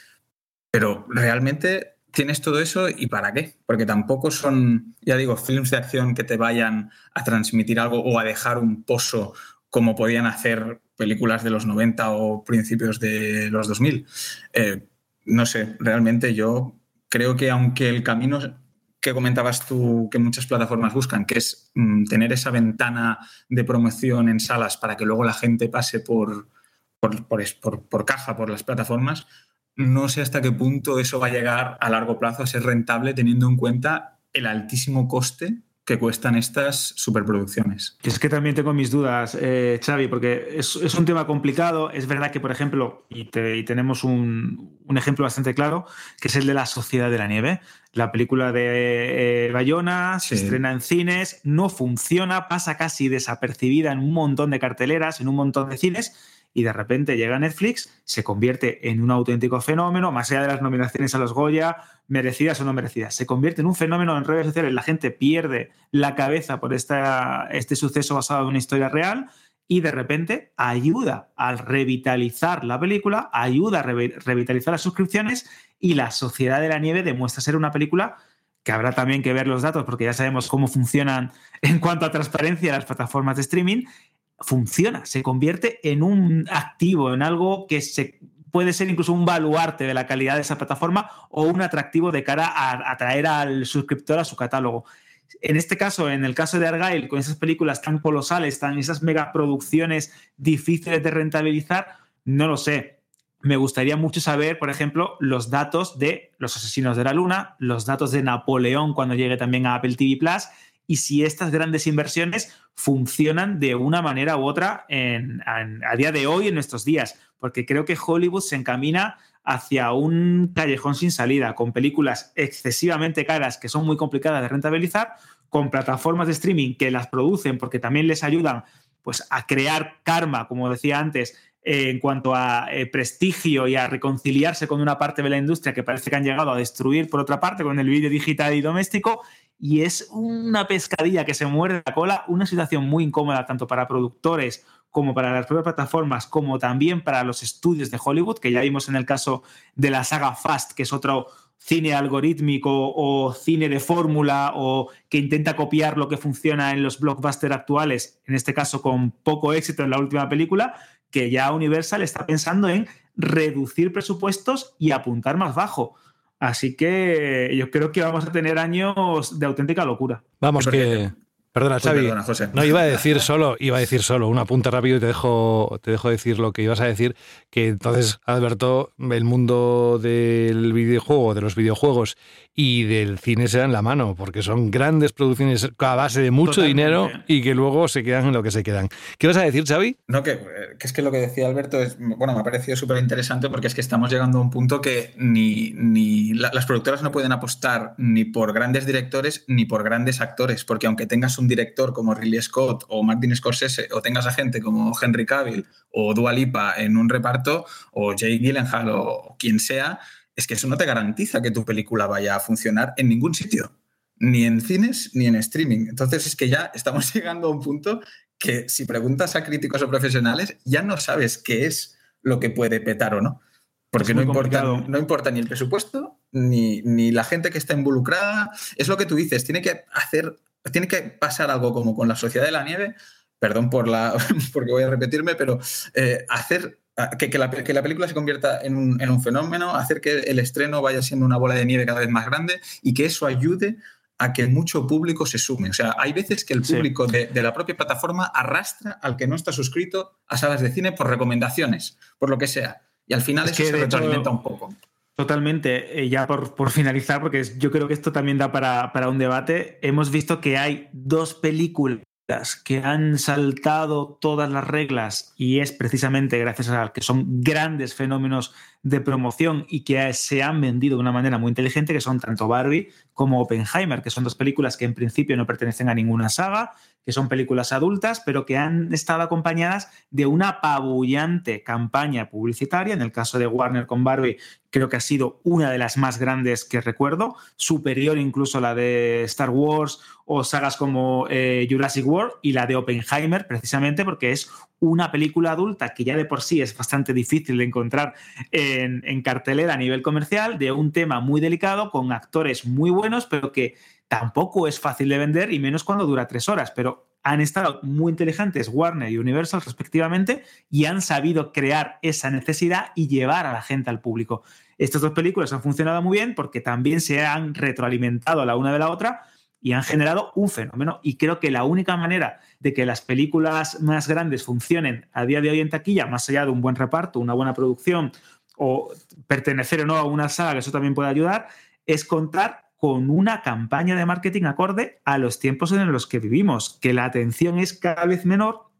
Pero realmente tienes todo eso y para qué? Porque tampoco son, ya digo, films de acción que te vayan a transmitir algo o a dejar un pozo como podían hacer películas de los 90 o principios de los 2000. Eh, no sé, realmente yo creo que aunque el camino que comentabas tú que muchas plataformas buscan, que es mm, tener esa ventana de promoción en salas para que luego la gente pase por, por, caja, por las plataformas, no sé hasta qué punto eso va a llegar a largo plazo a ser rentable teniendo en cuenta el altísimo coste que cuestan estas superproducciones. Es que también tengo mis dudas, eh, Xavi, porque es, un tema complicado. Es verdad que, por ejemplo, y, tenemos un, ejemplo bastante claro, que es el de La Sociedad de la Nieve. La película de eh, Bayona se estrena en cines, no funciona, pasa casi desapercibida en un montón de carteleras, en un montón de cines y de repente llega Netflix, se convierte en un auténtico fenómeno, más allá de las nominaciones a los Goya, merecidas o no merecidas. Se convierte en un fenómeno en redes sociales, la gente pierde la cabeza por esta, este suceso basado en una historia real y de repente ayuda a revitalizar la película, ayuda a revitalizar las suscripciones y La Sociedad de la Nieve demuestra ser una película que habrá también que ver los datos porque ya sabemos cómo funcionan en cuanto a transparencia las plataformas de streaming funciona, se convierte en un activo, en algo que se puede ser incluso un baluarte de la calidad de esa plataforma o un atractivo de cara a atraer al suscriptor a su catálogo. En este caso, en el caso de Argyle, con esas películas tan colosales, tan esas megaproducciones difíciles de rentabilizar, no lo sé. me gustaría mucho saber, por ejemplo, los datos de Los Asesinos de la Luna, los datos de Napoleón cuando llegue también a Apple TV Plus y si estas grandes inversiones funcionan de una manera u otra a día de hoy, en nuestros días, porque creo que Hollywood se encamina hacia un callejón sin salida, con películas excesivamente caras que son muy complicadas de rentabilizar, con plataformas de streaming que las producen porque también les ayudan pues, a crear karma, como decía antes, en cuanto a eh, prestigio y a reconciliarse con una parte de la industria que parece que han llegado a destruir por otra parte con el vídeo digital y doméstico. Y es una pescadilla que se muerde la cola, una situación muy incómoda tanto para productores como para las propias plataformas, como también para los estudios de Hollywood, que ya vimos en el caso de la saga Fast, que es otro cine algorítmico o cine de fórmula o que intenta copiar lo que funciona en los blockbusters actuales, en este caso con poco éxito en la última película, que ya Universal está pensando en reducir presupuestos y apuntar más bajo. Así que yo creo que vamos a tener años de auténtica locura. Vamos, que, Perdona, Xavi. No, iba a decir solo, iba a decir solo, un apunte rápido y te dejo, te dejo decir lo que ibas a decir, que entonces, Alberto, el mundo del videojuego, de los videojuegos y del cine se dan la mano, porque son grandes producciones a base de mucho dinero y que luego se quedan en lo que se quedan. ¿Qué vas a decir, Xavi? No, que, es que lo que decía Alberto es, bueno, me ha parecido súper interesante porque es que estamos llegando a un punto que ni, ni las productoras no pueden apostar ni por grandes directores ni por grandes actores, porque aunque tengas un director como Ridley Scott o Martin Scorsese o tengas a gente como Henry Cavill o Dua Lipa en un reparto o Jake Gyllenhaal o quien sea, es que eso no te garantiza que tu película vaya a funcionar en ningún sitio, ni en cines ni en streaming. Entonces es que ya estamos llegando a un punto que si preguntas a críticos o profesionales ya no sabes qué es lo que puede petar o no. Porque no importa, no importa, ni el presupuesto, ni, ni, la gente que está involucrada. Es lo que tú dices, tiene que hacer tiene que pasar algo como con la Sociedad de la Nieve, perdón por la, porque voy a repetirme, pero eh, hacer que, la, película se convierta en un, fenómeno, hacer que el estreno vaya siendo una bola de nieve cada vez más grande y que eso ayude a que mucho público se sume. O sea, hay veces que el público de, la propia plataforma arrastra al que no está suscrito a salas de cine por recomendaciones, por lo que sea. Y al final eso se retroalimenta un poco. Totalmente. Eh, ya por, finalizar, porque yo creo que esto también da para, para un debate, hemos visto que hay dos películas que han saltado todas las reglas y es precisamente gracias a que son grandes fenómenos de promoción y que se han vendido de una manera muy inteligente, que son tanto Barbie como Oppenheimer, que son dos películas que en principio no pertenecen a ninguna saga, que son películas adultas, pero que han estado acompañadas de una apabullante campaña publicitaria. En el caso de Warner con Barbie, creo que ha sido una de las más grandes que recuerdo, superior incluso a la de Star Wars o sagas como eh, Jurassic World y la de Oppenheimer, precisamente porque es una película adulta que ya de por sí es bastante difícil de encontrar en, en cartelera a nivel comercial, de un tema muy delicado, con actores muy buenos, pero que tampoco es fácil de vender y menos cuando dura tres horas, pero han estado muy inteligentes Warner y Universal respectivamente y han sabido crear esa necesidad y llevar a la gente al público. Estas dos películas han funcionado muy bien porque también se han retroalimentado la una de la otra y han generado un fenómeno. Y creo que la única manera de que las películas más grandes funcionen a día de hoy en taquilla, más allá de un buen reparto, una buena producción o pertenecer o no a una saga, que eso también puede ayudar, es contar con una campaña de marketing acorde a los tiempos en los que vivimos, que la atención es cada vez menor,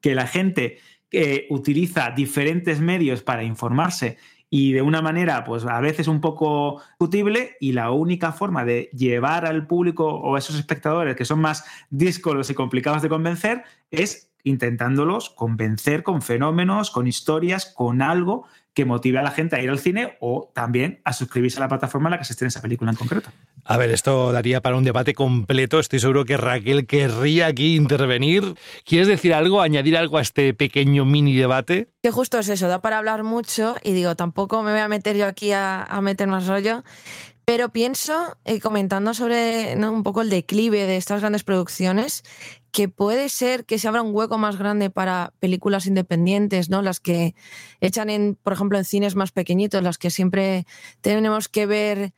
que la gente eh, utiliza diferentes medios para informarse y de una manera, pues a veces un poco discutible, y la única forma de llevar al público o a esos espectadores que son más díscolos y complicados de convencer es intentándolos convencer con fenómenos, con historias, con algo que motive a la gente a ir al cine o también a suscribirse a la plataforma en la que se estrena esa película en concreto. A ver, esto daría para un debate completo. Estoy seguro que Raquel querría aquí intervenir. ¿Quieres decir algo, añadir algo a este pequeño mini debate? Que justo es eso, da para hablar mucho y digo, tampoco me voy a meter yo aquí a, meter más rollo. Pero pienso, eh, comentando sobre un poco el declive de estas grandes producciones, que puede ser que se abra un hueco más grande para películas independientes, ¿no? Las que echan en, por ejemplo, en cines más pequeñitos, las que siempre tenemos que ver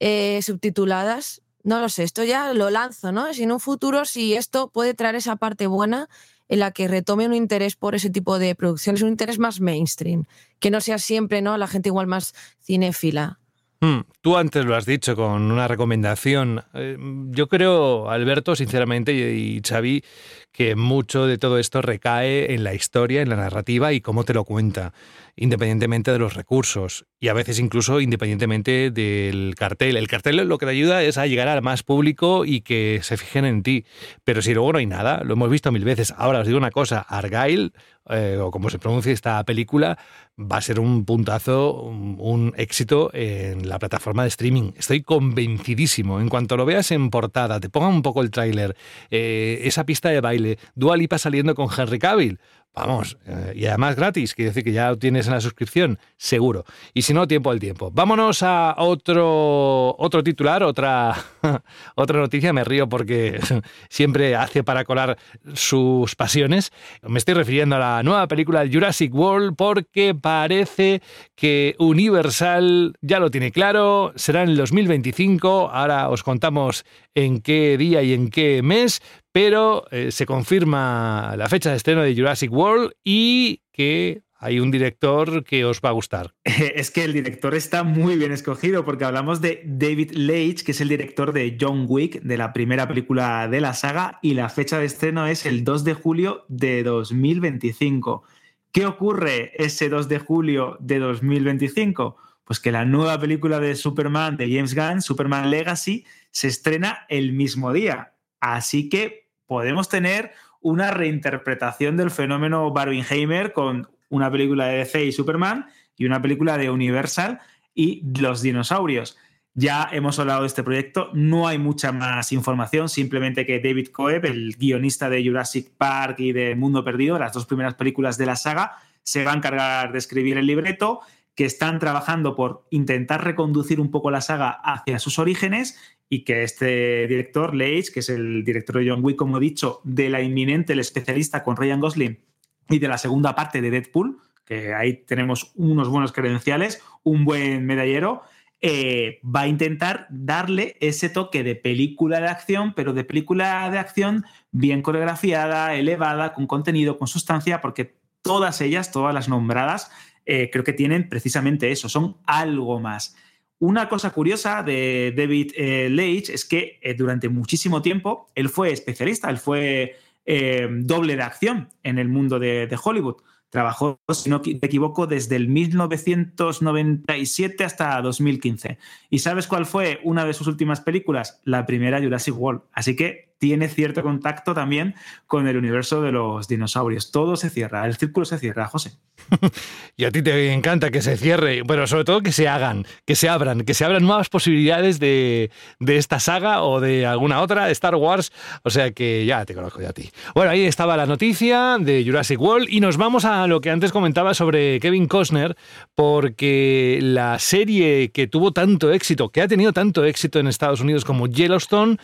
eh, subtituladas. No lo sé, esto ya lo lanzo, ¿no? Si en un futuro, si esto puede traer esa parte buena en la que retome un interés por ese tipo de producciones, un interés más mainstream, que no sea siempre ¿no? la gente igual más cinéfila. Hmm, tú antes lo has dicho con una recomendación. Eh, yo creo, Alberto, sinceramente, y Xavi, que mucho de todo esto recae en la historia, en la narrativa y cómo te lo cuenta, independientemente de los recursos y a veces incluso independientemente del cartel. El cartel lo que te ayuda es a llegar al más público y que se fijen en ti. Pero si luego no hay nada, lo hemos visto mil veces. Ahora os digo una cosa, Argyle, eh, o como se pronuncia esta película, va a ser un puntazo, un, éxito en la plataforma de streaming. Estoy convencidísimo. En cuanto lo veas en portada, te pongan un poco el tráiler, eh, esa pista de baile, Dua Lipa saliendo con Henry Cavill. Vamos, eh, y además gratis, quiere decir que ya tienes en la suscripción, seguro. Y si no, tiempo al tiempo. Vámonos a otro, otro titular, otra, otra noticia. Me río porque siempre hace para colar sus pasiones. Me estoy refiriendo a la nueva película Jurassic World porque parece que Universal ya lo tiene claro, será en el 2025. Ahora os contamos en qué día y en qué mes, pero eh, se confirma la fecha de estreno de Jurassic World y que hay un director que os va a gustar. Es que el director está muy bien escogido porque hablamos de David Leitch, que es el director de John Wick, de la primera película de la saga, y la fecha de estreno es el 2 de julio de 2025. ¿Qué ocurre ese 2 de julio de 2025? Pues que la nueva película de Superman de James Gunn, Superman Legacy, se estrena el mismo día. Así que podemos tener una reinterpretación del fenómeno Barbenheimer con una película de DC y Superman y una película de Universal y los dinosaurios. Ya hemos hablado de este proyecto, no hay mucha más información, simplemente que David Coeb, el guionista de Jurassic Park y de Mundo Perdido, las dos primeras películas de la saga, se va a encargar de escribir el libreto, que están trabajando por intentar reconducir un poco la saga hacia sus orígenes y que este director, Leitch, que es el director de John Wick, como he dicho, de la inminente El especialista con Ryan Gosling y de la segunda parte de Deadpool, que ahí tenemos unos buenos credenciales, un buen medallero, eh, va a intentar darle ese toque de película de acción, pero de película de acción bien coreografiada, elevada, con contenido, con sustancia, porque todas ellas, todas las nombradas, eh, creo que tienen precisamente eso, son algo más. Una cosa curiosa de David eh, Leitch es que eh, durante muchísimo tiempo él fue especialista, él fue eh, doble de acción en el mundo de, Hollywood. Trabajó, si no me equivoco, desde el 1997 hasta 2015. ¿Y sabes cuál fue una de sus últimas películas? La primera Jurassic World. Así que tiene cierto contacto también con el universo de los dinosaurios. Todo se cierra, el círculo se cierra, José. y a ti te encanta que se cierre, pero sobre todo que se hagan, que se abran, que se abran nuevas posibilidades de, esta saga o de alguna otra, Star Wars. O sea que ya te conozco ya a ti. Bueno, ahí estaba la noticia de Jurassic World y nos vamos a lo que antes comentaba sobre Kevin Costner, porque la serie que tuvo tanto éxito, que ha tenido tanto éxito en Estados Unidos como Yellowstone,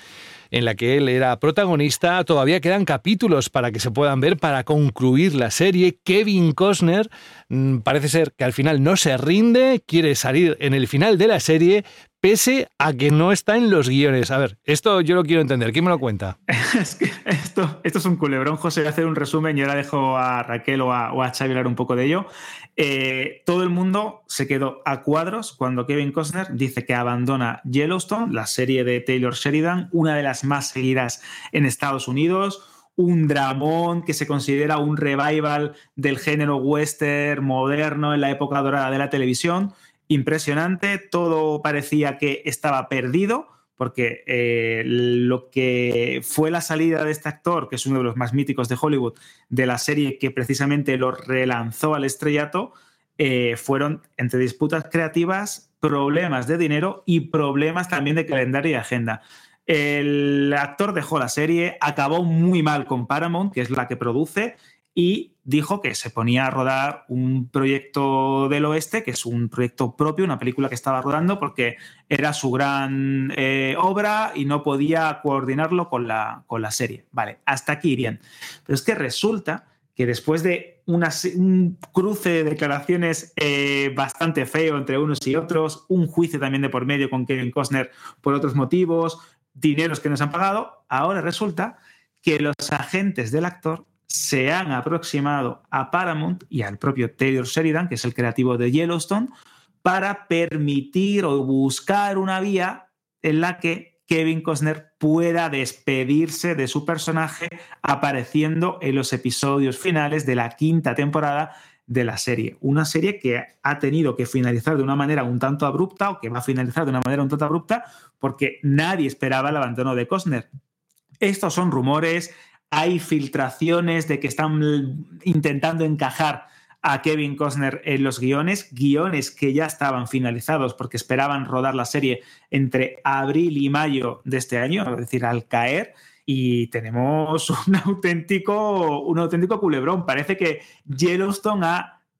en la que él era protagonista. Todavía quedan capítulos para que se puedan ver para concluir la serie. Kevin Costner mm, parece ser que al final no se rinde, quiere salir en el final de la serie, pese a que no está en los guiones. A ver, esto yo lo quiero entender. ¿Quién me lo cuenta? esto, esto es un culebrón, José. Voy a hacer un resumen y ahora dejo a Raquel o a, o Xavi hablar un poco de ello. Eh, todo el mundo se quedó a cuadros cuando Kevin Costner dice que abandona Yellowstone, la serie de Taylor Sheridan, una de las más seguidas en Estados Unidos, un dramón que se considera un revival del género western moderno en la época dorada de la televisión. Impresionante, todo parecía que estaba perdido porque eh, lo que fue la salida de este actor, que es uno de los más míticos de Hollywood, de la serie que precisamente lo relanzó al estrellato, eh, fueron entre disputas creativas, problemas de dinero y problemas también de calendario y agenda. El actor dejó la serie, acabó muy mal con Paramount, que es la que produce, y dijo que se ponía a rodar un proyecto del oeste, que es un proyecto propio, una película que estaba rodando, porque era su gran eh, obra y no podía coordinarlo con la, con la serie. Vale, hasta aquí irían. Pero es que resulta que después de un cruce de declaraciones eh, bastante feo entre unos y otros, un juicio también de por medio con Kevin Costner por otros motivos, dineros que nos han pagado, ahora resulta que los agentes del actor se han aproximado a Paramount y al propio Taylor Sheridan, que es el creativo de Yellowstone, para permitir o buscar una vía en la que Kevin Costner pueda despedirse de su personaje apareciendo en los episodios finales de la quinta temporada de la serie. Una serie que ha tenido que finalizar de una manera un tanto abrupta o que va a finalizar de una manera un tanto abrupta porque nadie esperaba el abandono de Costner. Estos son rumores, hay filtraciones de que están intentando encajar a Kevin Costner en los guiones, guiones que ya estaban finalizados porque esperaban rodar la serie entre abril y mayo de este año, es decir, al caer. Y tenemos un auténtico, un auténtico culebrón. Parece que Yellowstone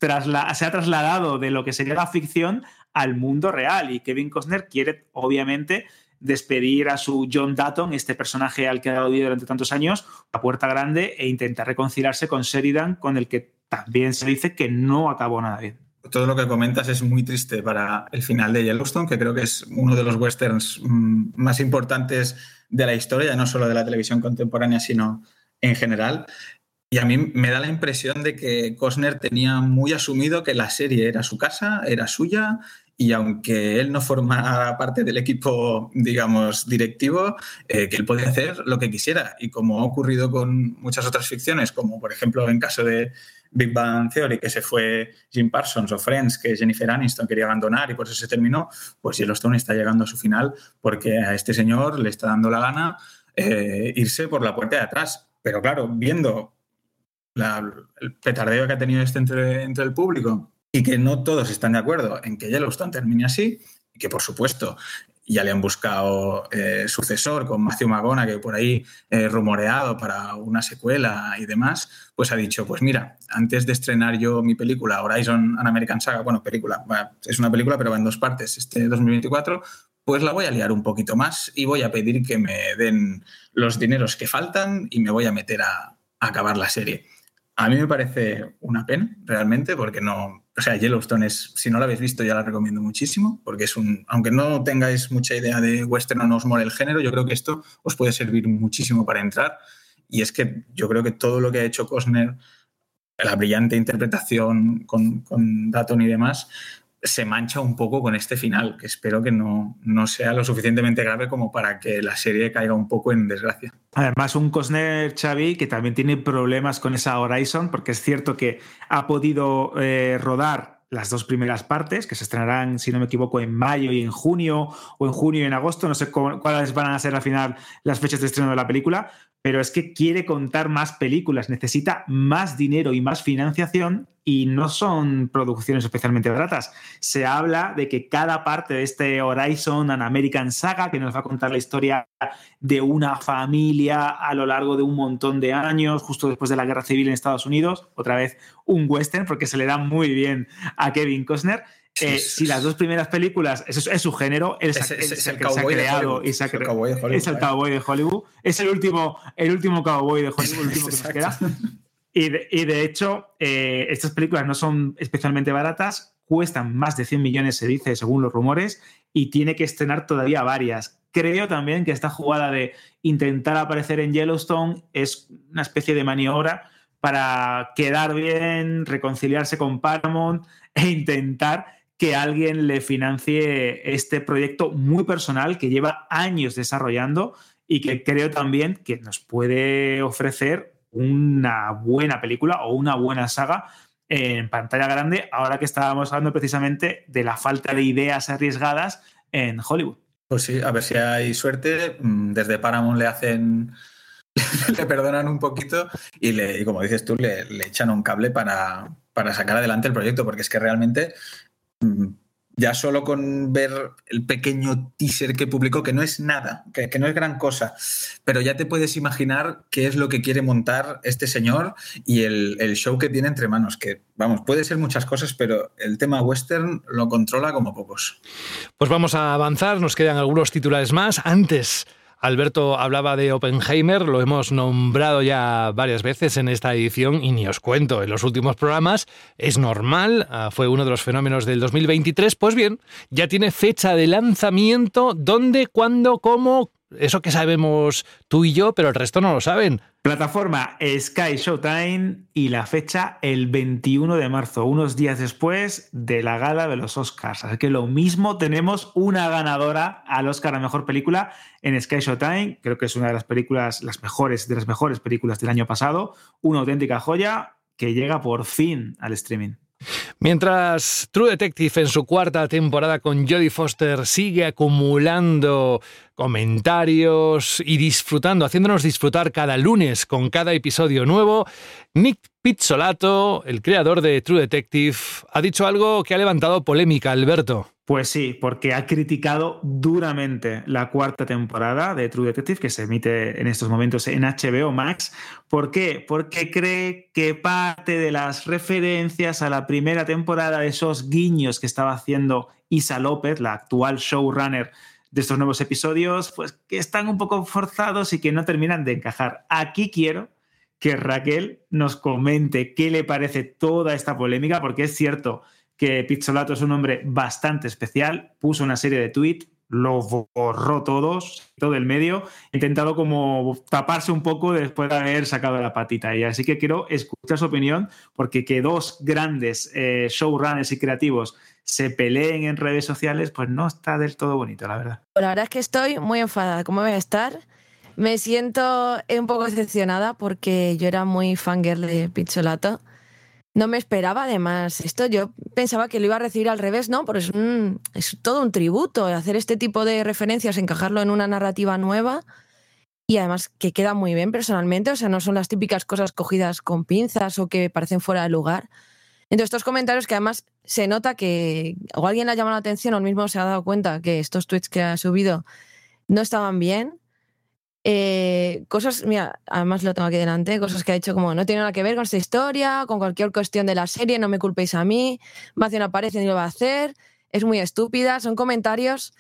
se ha trasladado de lo que sería la ficción al mundo real y Kevin Costner quiere, obviamente, despedir a su John Dutton, este personaje al que ha dado vida durante tantos años, a puerta grande e intentar reconciliarse con Sheridan, con el que también se dice que no acabó nada bien. Todo lo que comentas es muy triste para el final de Yellowstone, que creo que es uno de los westerns mm, más importantes de la historia, no solo de la televisión contemporánea, sino en general. Y a mí me da la impresión de que Costner tenía muy asumido que la serie era su casa, era suya, y aunque él no forma parte del equipo, digamos, directivo, eh, que él podía hacer lo que quisiera. Y como ha ocurrido con muchas otras ficciones, como por ejemplo en caso de Big Bang Theory, que se fue Jim Parsons, o Friends, que Jennifer Aniston quería abandonar y por eso se terminó, pues Yellowstone está llegando a su final porque a este señor le está dando la gana eh, irse por la puerta de atrás. Pero claro, viendo el petardeo que ha tenido este entre el público y que no todos están de acuerdo en que Yellowstone termine así, y que por supuesto ya le han buscado eh, sucesor con Matthew Magona, que por ahí eh, rumoreado para una secuela y demás, pues ha dicho, pues mira, antes de estrenar yo mi película Horizon An American Saga, bueno, película, es una película pero va en dos partes, este 2024, pues la voy a liar un poquito más y voy a pedir que me den los dineros que faltan y me voy a meter a acabar la serie. A mí me parece una pena, realmente, porque no. O sea, Yellowstone es, si no la habéis visto, ya la recomiendo muchísimo, porque es un. Aunque no tengáis mucha idea de western o no os mole el género, yo creo que esto os puede servir muchísimo para entrar. Y es que yo creo que todo lo que ha hecho Costner, la brillante interpretación con, con Datton y demás, se mancha un poco con este final, que espero que no, no, sea lo suficientemente grave como para que la serie caiga un poco en desgracia. Además, un Cosner Xavi que también tiene problemas con esa Horizon, porque es cierto que ha podido eh, rodar las dos primeras partes, que se estrenarán, si no me equivoco, en mayo y en junio, o en junio y en agosto, no sé cuáles van a ser al final las fechas de estreno de la película, pero es que quiere contar más películas, necesita más dinero y más financiación y no son producciones especialmente baratas. Se habla de que cada parte de este Horizon and American Saga, que nos va a contar la historia de una familia a lo largo de un montón de años, justo después de la Guerra Civil en Estados Unidos, otra vez un western, porque se le da muy bien a Kevin Costner. Eh, si las dos primeras películas, eso es, su género, es, el, que se ha creado y se ha creado. Es el cowboy de Hollywood. Es el último, el último cowboy de Hollywood, el último que nos queda. Y de, hecho, eh, estas películas no son especialmente baratas, cuestan más de 100 millones, se dice, según los rumores, y tiene que estrenar todavía varias. Creo también que esta jugada de intentar aparecer en Yellowstone es una especie de maniobra para quedar bien, reconciliarse con Paramount e intentar que alguien le financie este proyecto muy personal que lleva años desarrollando y que creo también que nos puede ofrecer una buena película o una buena saga en pantalla grande, ahora que estábamos hablando precisamente de la falta de ideas arriesgadas en Hollywood. Pues sí, a ver si hay suerte. Mm, desde Paramount le hacen, le perdonan un poquito y, le, como dices tú, le, le echan un cable para, para, sacar adelante el proyecto, porque es que realmente ya solo con ver el pequeño teaser que publicó, que no es nada, que, no es gran cosa, pero ya te puedes imaginar qué es lo que quiere montar este señor y el, el, show que tiene entre manos, que vamos, puede ser muchas cosas, pero el tema western lo controla como pocos. Pues vamos a avanzar, nos quedan algunos titulares más. Antes Alberto hablaba de Oppenheimer, lo hemos nombrado ya varias veces en esta edición y ni os cuento, en los últimos programas es normal, ah, fue uno de los fenómenos del 2023, pues bien, ya tiene fecha de lanzamiento, dónde, cuándo, cómo, eso que sabemos tú y yo, pero el resto no lo saben. Plataforma Sky Showtime y la fecha el 21 de marzo, unos días después de la gala de los Oscars. Así que lo mismo tenemos una ganadora al Oscar a Mejor Película en Sky Showtime. Creo que es una de las películas, las mejores, de las mejores películas del año pasado. Una auténtica joya que llega por fin al streaming. Mientras True Detective en su cuarta temporada con Jodie Foster sigue acumulando comentarios y disfrutando, haciéndonos disfrutar cada lunes con cada episodio nuevo, Nick Pizzolato, el creador de True Detective, ha dicho algo que ha levantado polémica, Alberto. Pues sí, porque ha criticado duramente la cuarta temporada de True Detective que se emite en estos momentos en HBO Max. ¿Por qué? Porque cree que parte de las referencias a la primera temporada, de esos guiños que estaba haciendo Isa López, la actual showrunner de estos nuevos episodios, pues que están un poco forzados y que no terminan de encajar. Aquí quiero que Raquel nos comente qué le parece toda esta polémica, porque es cierto que Pizzolato es un hombre bastante especial, puso una serie de tweets, lo borró todos, todo el medio, intentado como taparse un poco después de haber sacado la patita. Y así que quiero escuchar su opinión, porque que dos grandes eh, showrunners y creativos se peleen en redes sociales, pues no está del todo bonito, la verdad. La verdad es que estoy muy enfadada. ¿Cómo voy a estar? Me siento un poco decepcionada porque yo era muy fangirl de Pizzolato no me esperaba además esto. Yo pensaba que lo iba a recibir al revés, ¿no? Pero es, es todo un tributo, hacer este tipo de referencias, encajarlo en una narrativa nueva y además que queda muy bien personalmente, o sea, no son las típicas cosas cogidas con pinzas o que parecen fuera de lugar. Entonces, estos comentarios que además se nota que o alguien le ha llamado la atención o el mismo se ha dado cuenta que estos tweets que ha subido no estaban bien eh, cosas, mira, además lo tengo aquí delante, cosas que ha dicho como no tiene nada que ver con esta historia, con cualquier cuestión de la serie, no me culpéis a mí, Matthew no aparece ni lo va a hacer, es muy estúpida, son comentarios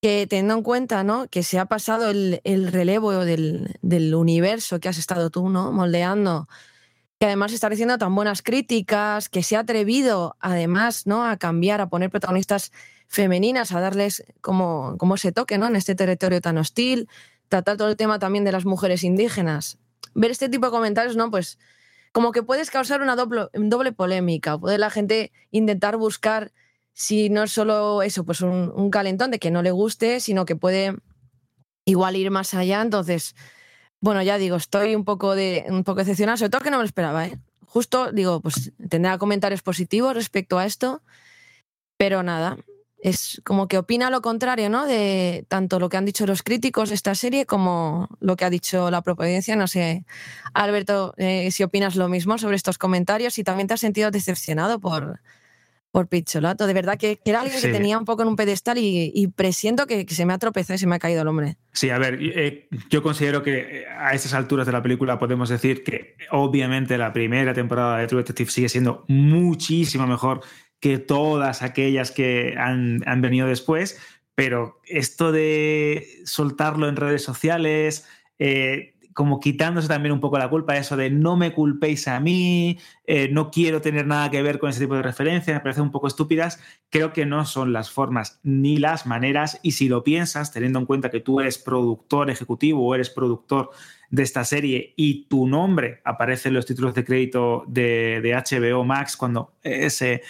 que teniendo en cuenta ¿no? que se ha pasado el, relevo del, del, universo que has estado tú ¿no? moldeando, que además está recibiendo tan buenas críticas, que se ha atrevido además ¿no? a cambiar, a poner protagonistas femeninas, a darles como, como ese toque ¿no? en este territorio tan hostil, tratar todo el tema también de las mujeres indígenas. Ver este tipo de comentarios, ¿no? Pues como que puedes causar una doble, doble polémica, puede la gente intentar buscar si no es solo eso, pues un, calentón de que no le guste, sino que puede igual ir más allá. Entonces, bueno, ya digo, estoy un poco, de, un poco decepcionada, sobre todo que no me lo esperaba. ¿eh? Justo, digo, pues tendrá comentarios positivos respecto a esto, pero nada, es como que opina lo contrario, ¿no? De tanto lo que han dicho los críticos de esta serie como lo que ha dicho la providencia. No sé, Alberto, eh, si opinas lo mismo sobre estos comentarios y también te has sentido decepcionado por, por Picholato. De verdad que, era alguien que tenía un poco en un pedestal y, presiento que, se me ha tropezado y se me ha caído el hombre. Sí, a ver, eh, yo considero que a estas alturas de la película podemos decir que obviamente la primera temporada de True Detective sigue siendo muchísimo mejor que todas aquellas que han, venido después, pero esto de soltarlo en redes sociales, eh, como quitándose también un poco la culpa, eso de no me culpéis a mí, eh, no quiero tener nada que ver con ese tipo de referencias, me parecen un poco estúpidas, creo que no son las formas ni las maneras, y si lo piensas, teniendo en cuenta que tú eres productor ejecutivo o eres productor de esta serie y tu nombre aparece en los títulos de crédito de, HBO Max cuando eh, se,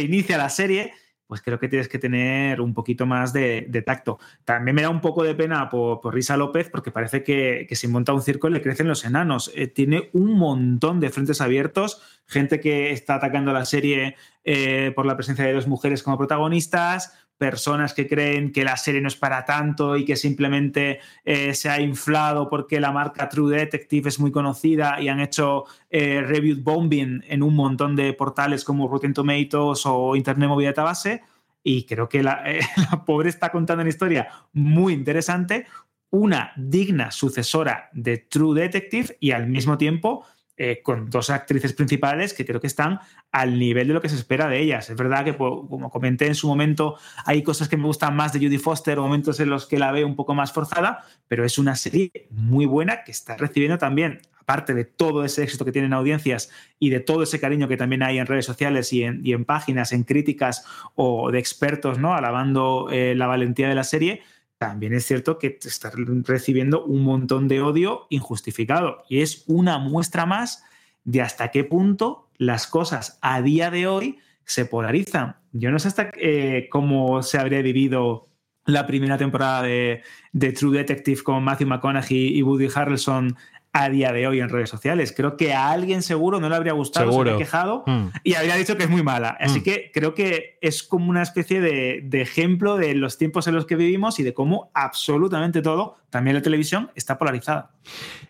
inicia la serie, pues creo que tienes que tener un poquito más de, tacto. También me da un poco de pena por, Risa López porque parece que, que si monta un circo le crecen los enanos. Eh, tiene un montón de frentes abiertos, gente que está atacando la serie eh, por la presencia de dos mujeres como protagonistas, personas que creen que la serie no es para tanto y que simplemente eh, se ha inflado porque la marca True Detective es muy conocida y han hecho eh, review bombing en un montón de portales como Rotten Tomatoes o Internet Movie Database. Y creo que la, eh, la pobre está contando una historia muy interesante, una digna sucesora de True Detective y al mismo tiempo eh, con dos actrices principales que creo que están al nivel de lo que se espera de ellas. Es verdad que, como comenté en su momento, hay cosas que me gustan más de Judy Foster, momentos en los que la veo un poco más forzada, pero es una serie muy buena que está recibiendo también, aparte de todo ese éxito que tienen audiencias y de todo ese cariño que también hay en redes sociales y en, páginas, en críticas o de expertos, ¿no? Alabando eh, la valentía de la serie también es cierto que está recibiendo un montón de odio injustificado. Y es una muestra más de hasta qué punto las cosas a día de hoy se polarizan. Yo no sé hasta eh, cómo se habría vivido la primera temporada de, de, True Detective con Matthew McConaughey y Woody Harrelson a día de hoy en redes sociales. Creo que a alguien seguro no le habría gustado, se habría quejado mm. y habría dicho que es muy mala. Así mm. que creo que es como una especie de, de, ejemplo de los tiempos en los que vivimos y de cómo absolutamente todo, también la televisión, está polarizada.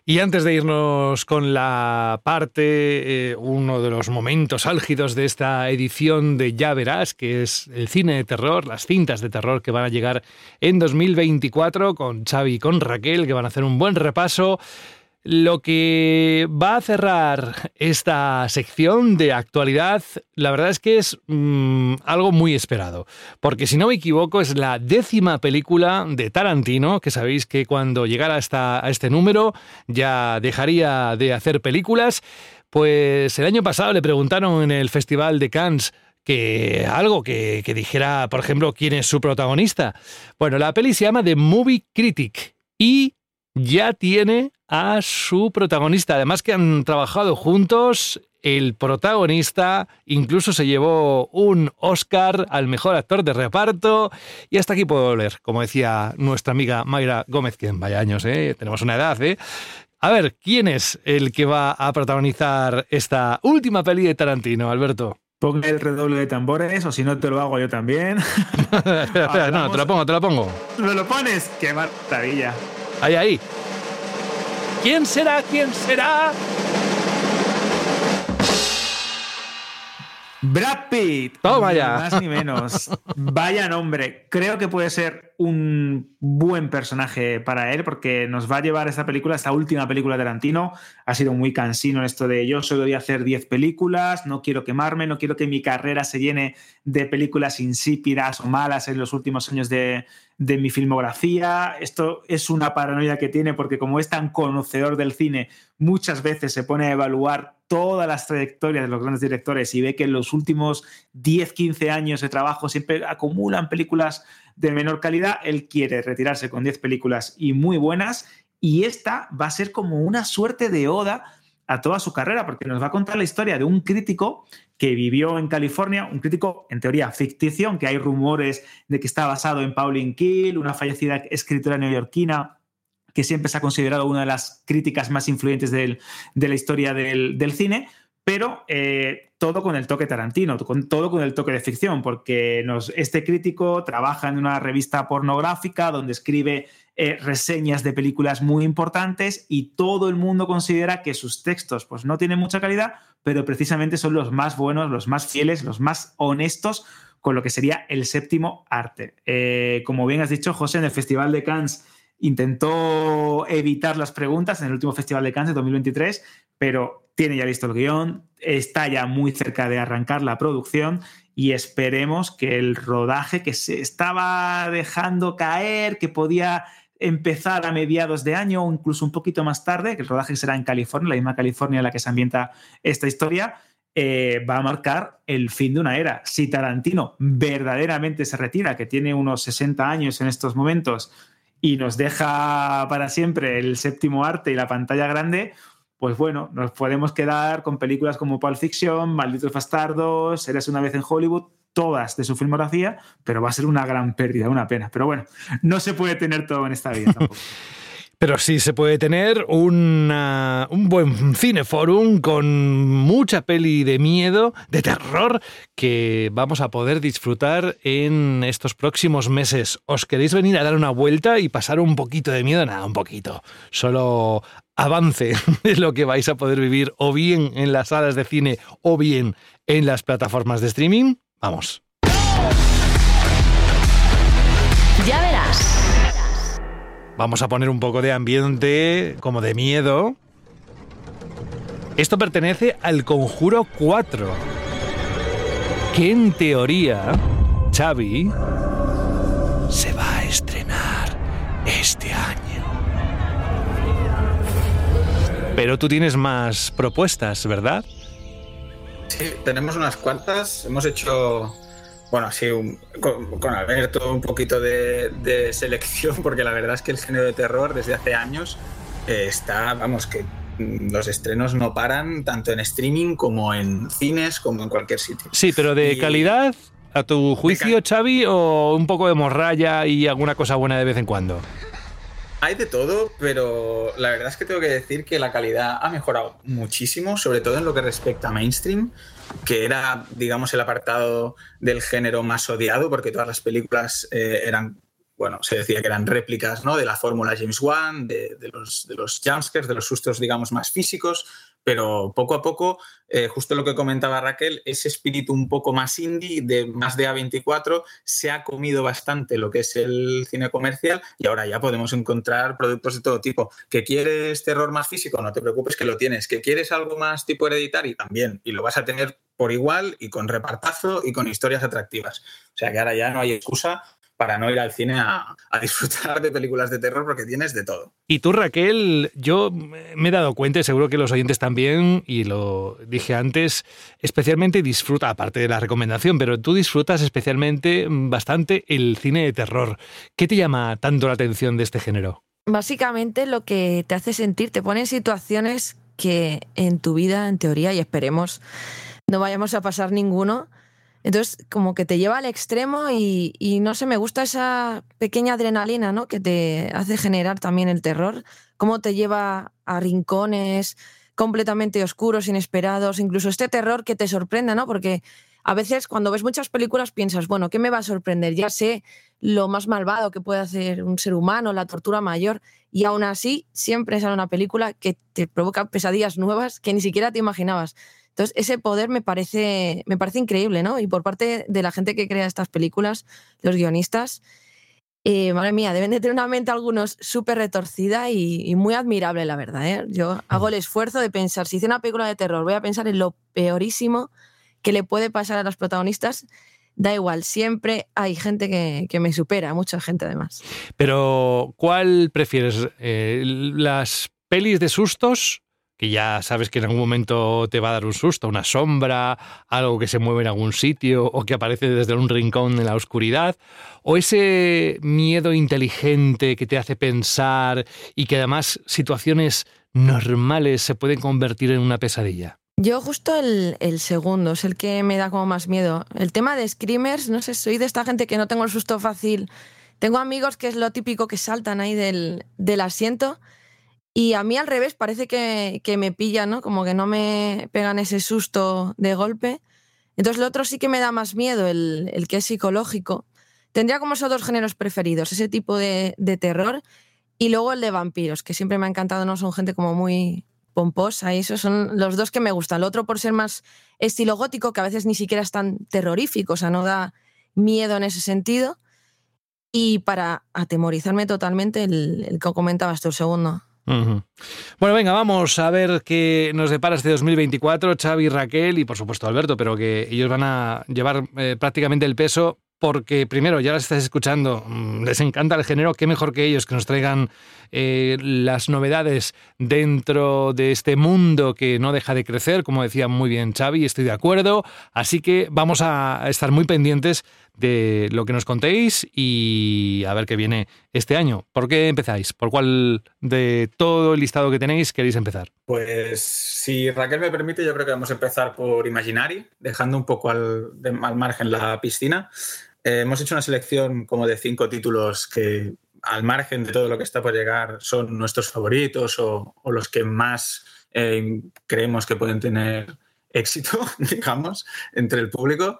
Y antes de irnos con la parte, eh, uno de los momentos álgidos de esta edición de Ya Verás, que es el cine de terror, las cintas de terror que van a llegar en 2024 con Xavi y con Raquel, que van a hacer un buen repaso lo que va a cerrar esta sección de actualidad, la verdad es que es mm, algo muy esperado, porque si no me equivoco es la décima película de Tarantino, que sabéis que cuando llegara hasta a este número ya dejaría de hacer películas, pues el año pasado le preguntaron en el Festival de Cannes que algo que, que dijera, por ejemplo, quién es su protagonista. Bueno, la peli se llama The Movie Critic y ya tiene a su protagonista. Además que han trabajado juntos, el protagonista incluso se llevó un Oscar al mejor actor de reparto y hasta aquí puedo leer, como decía nuestra amiga Mayra Gómez, que en vaya años, ¿eh? tenemos una edad, ¿eh? A ver, ¿quién es el que va a protagonizar esta última peli de Tarantino, Alberto? Ponga el redoble de tambores, o si no te lo hago yo también. espera, espera, no, te lo pongo, te lo pongo. ¿Me lo pones? ¡Qué maravilla! Ahí, ahí. ¿Quién será? ¿Quién será? Brad Pitt. Toma ya. Ni más ni menos. Vaya nombre. Creo que puede ser un buen personaje para él porque nos va a llevar esta película, esta última película de Tarantino. Ha sido muy cansino esto de yo solo voy a hacer 10 películas, no quiero quemarme, no quiero que mi carrera se llene de películas insípidas o malas en los últimos años de, de mi filmografía. Esto es una paranoia que tiene porque como es tan conocedor del cine, muchas veces se pone a evaluar todas las trayectorias de los grandes directores y ve que en los últimos 10, 15 años de trabajo siempre acumulan películas de menor calidad. Él quiere retirarse con 10 películas y muy buenas y esta va a ser como una suerte de oda a toda su carrera, porque nos va a contar la historia de un crítico que vivió en California, un crítico en teoría ficticio, aunque hay rumores de que está basado en Pauline Kiel, una fallecida escritora neoyorquina que siempre se ha considerado una de las críticas más influyentes de la historia del, cine, pero eh, todo con el toque tarantino, con, todo con el toque de ficción, porque este crítico trabaja en una revista pornográfica donde escribe eh, reseñas de películas muy importantes y todo el mundo considera que sus textos pues, no tienen mucha calidad, pero precisamente son los más buenos, los más fieles, los más honestos con lo que sería el séptimo arte. Eh, como bien has dicho, José, en el Festival de Cannes intentó evitar las preguntas en el último Festival de Cannes de 2023, pero tiene ya listo el guion, está ya muy cerca de arrancar la producción y esperemos que el rodaje que se estaba dejando caer, que podía empezar a mediados de año o incluso un poquito más tarde, que el rodaje será en California, la misma California en la que se ambienta esta historia, eh, va a marcar el fin de una era. Si Tarantino verdaderamente se retira, que tiene unos 60 años en estos momentos, y nos deja para siempre el séptimo arte y la pantalla grande, pues bueno, nos podemos quedar con películas como Pulp Fiction, Malditos Bastardos, Eres una vez en Hollywood, todas de su filmografía, pero va a ser una gran pérdida, una pena. Pero bueno, no se puede tener todo en esta vida tampoco. Pero sí se puede tener un buen cineforum con mucha peli de miedo, de terror, que vamos a poder disfrutar en estos próximos meses. ¿Os queréis venir a dar una vuelta y pasar un poquito de miedo? Nada, un poquito. Solo avance de lo que vais a poder vivir o bien en las salas de cine o bien en las plataformas de streaming. Vamos. Ya verás. Vamos a poner un poco de ambiente como de miedo. Esto pertenece al Conjuro 4, que en teoría, Xavi, Pero tú tienes más propuestas, ¿verdad? Sí, tenemos unas cuantas. Hemos hecho bueno, así con, Alberto un poquito de, selección, porque la verdad es que el género de terror desde hace años eh, está, vamos, que mm, los estrenos no paran tanto en streaming como en cines, como en cualquier sitio. Sí, pero de calidad, a tu juicio, Xavi, o un poco de morralla y alguna cosa buena de vez en cuando. Hay de todo, pero la verdad es que tengo que decir que la calidad ha mejorado muchísimo, sobre todo en lo que respecta a mainstream, que era, digamos, el apartado del género más odiado, porque todas las películas eh, eran bueno, se decía que eran réplicas ¿no? de la fórmula James Wan, de, los, de los jumpscares, de los sustos, digamos, más físicos, pero poco a poco, eh, justo lo que comentaba Raquel, ese espíritu un poco más indie, de más de A24, se ha comido bastante lo que es el cine comercial y ahora ya podemos encontrar productos de todo tipo. ¿Que quieres terror más físico? No te preocupes que lo tienes. ¿Que quieres algo más tipo hereditario? También, y lo vas a tener por igual y con repartazo y con historias atractivas. O sea que ahora ya no hay excusa para no ir al cine a, disfrutar de películas de terror porque tienes de todo. Y tú, Raquel, yo me he dado cuenta, y seguro que los oyentes también, y lo dije antes, especialmente disfruta, aparte de la recomendación, pero tú disfrutas especialmente bastante el cine de terror. ¿Qué te llama tanto la atención de este género? Básicamente lo que te hace sentir, te pone en situaciones que en tu vida, en teoría, y esperemos, no vayamos a pasar ninguno, entonces, como que te lleva al extremo y, no sé, me gusta esa pequeña adrenalina, ¿no? Que te hace generar también el terror, cómo te lleva a rincones completamente oscuros, inesperados, incluso este terror que te sorprenda, ¿no? Porque a veces cuando ves muchas películas piensas, bueno, ¿qué me va a sorprender? Ya sé lo más malvado que puede hacer un ser humano, la tortura mayor, y aún así siempre sale una película que te provoca pesadillas nuevas que ni siquiera te imaginabas. Entonces, ese poder me parece, me parece increíble, ¿no? Y por parte de la gente que crea estas películas, los guionistas, eh, madre mía, deben de tener una mente algunos súper retorcida y, muy admirable, la verdad. ¿eh? Yo hago el esfuerzo de pensar, si hice una película de terror, voy a pensar en lo peorísimo que le puede pasar a los protagonistas. Da igual, siempre hay gente que, me supera, mucha gente además. Pero, ¿cuál prefieres? Eh, ¿Las pelis de sustos que ya sabes que en algún momento te va a dar un susto, una sombra, algo que se mueve en algún sitio o que aparece desde un rincón en la oscuridad, o ese miedo inteligente que te hace pensar y que además situaciones normales se pueden convertir en una pesadilla. Yo justo el, segundo es el que me da como más miedo. El tema de screamers, no sé, soy de esta gente que no tengo el susto fácil. Tengo amigos que es lo típico que saltan ahí del, del asiento y a mí al revés, parece que, me pilla, ¿no? Como que no me pegan ese susto de golpe. Entonces lo otro sí que me da más miedo, el, que es psicológico. Tendría como esos dos géneros preferidos, ese tipo de, terror y luego el de vampiros, que siempre me ha encantado, ¿no? Son gente como muy pomposa y esos son los dos que me gustan. El otro por ser más estilo gótico, que a veces ni siquiera es tan terrorífico, o sea, no da miedo en ese sentido. Y para atemorizarme totalmente, el, el que comentabas tú, el segundo. Bueno, venga, vamos a ver qué nos depara este 2024, Xavi, Raquel y por supuesto Alberto, pero que ellos van a llevar eh, prácticamente el peso porque primero ya las estás escuchando, mm, les encanta el género, qué mejor que ellos que nos traigan eh, las novedades dentro de este mundo que no deja de crecer, como decía muy bien Xavi, estoy de acuerdo, así que vamos a estar muy pendientes de lo que nos contéis y a ver qué viene este año. ¿Por qué empezáis? ¿Por cuál de todo el listado que tenéis queréis empezar? Pues si Raquel me permite, yo creo que vamos a empezar por Imaginary, dejando un poco al, al margen la piscina. Eh, hemos hecho una selección como de cinco títulos que, al margen de todo lo que está por llegar, son nuestros favoritos o, los que más eh, creemos que pueden tener éxito, digamos, entre el público.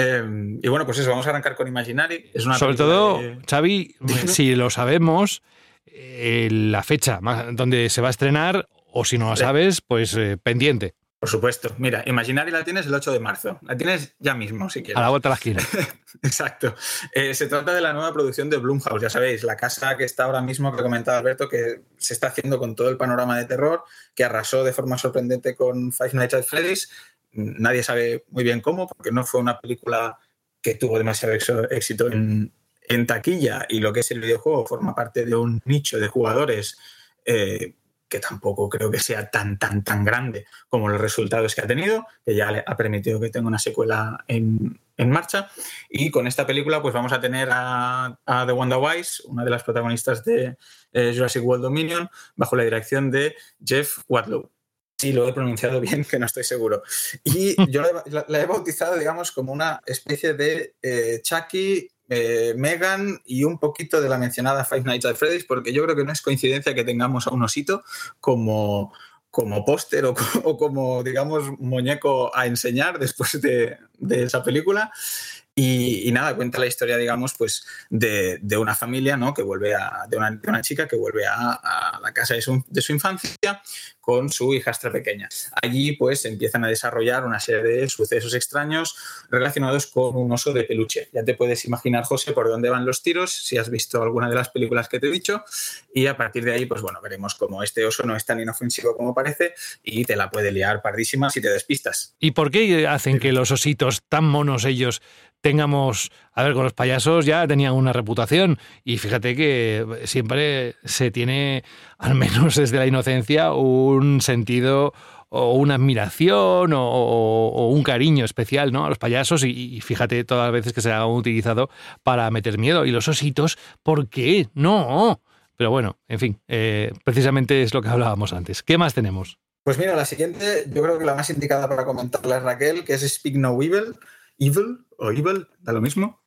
Eh, y bueno, pues eso, vamos a arrancar con Imaginary. Es una Sobre todo, Xavi, si lo sabemos, la fecha donde se va a estrenar, o si no lo sabes, pues pendiente. Por supuesto. Mira, Imaginary la tienes el 8 de marzo. La tienes ya mismo, si quieres. A la vuelta de la esquina. Exacto. Eh, se trata de la nueva producción de Blumhouse, ya sabéis, la casa que está ahora mismo, que comentaba Alberto, que se está haciendo con todo el panorama de terror, que arrasó de forma sorprendente con Five Nights at Freddy's. Nadie sabe muy bien cómo, porque no fue una película que tuvo demasiado éxito en, taquilla y lo que es el videojuego forma parte de un nicho de jugadores. Eh, que tampoco creo que sea tan, tan, tan grande como los resultados que ha tenido, que ya le ha permitido que tenga una secuela en, marcha. Y con esta película, pues vamos a tener a, The Wanda Wise, una de las protagonistas de eh, Jurassic World Dominion, bajo la dirección de Jeff Wadlow. Sí, lo he pronunciado bien, que no estoy seguro. Y yo la, he bautizado, digamos, como una especie de eh, Chucky eh, Megan y un poquito de la mencionada Five Nights at Freddy's, porque yo creo que no es coincidencia que tengamos a un osito como, como póster o, como, digamos, muñeco a enseñar después de, esa película. Y, nada, cuenta la historia, digamos, pues de, una familia, ¿no? Que vuelve a, de una, chica que vuelve a, la casa de de su, infancia con su hijastra pequeña. Allí pues empiezan a desarrollar una serie de sucesos extraños relacionados con un oso de peluche. Ya te puedes imaginar, José, por dónde van los tiros, si has visto alguna de las películas que te he dicho, y a partir de ahí, pues bueno, veremos cómo este oso no es tan inofensivo como parece y te la puede liar pardísima si te despistas. ¿Y por qué hacen que los ositos tan monos ellos tengamos, a ver, con los payasos ya tenían una reputación y fíjate que siempre se tiene, al menos desde la inocencia, un sentido o una admiración o, un cariño especial ¿no? a los payasos y, fíjate todas las veces que se han utilizado para meter miedo. Y los ositos, ¿por qué? No. Pero bueno, en fin, eh, precisamente es lo que hablábamos antes. ¿Qué más tenemos? Pues mira, la siguiente, yo creo que la más indicada para comentarla es Raquel, que es Speak No Evil. Evil o Evil, da lo mismo,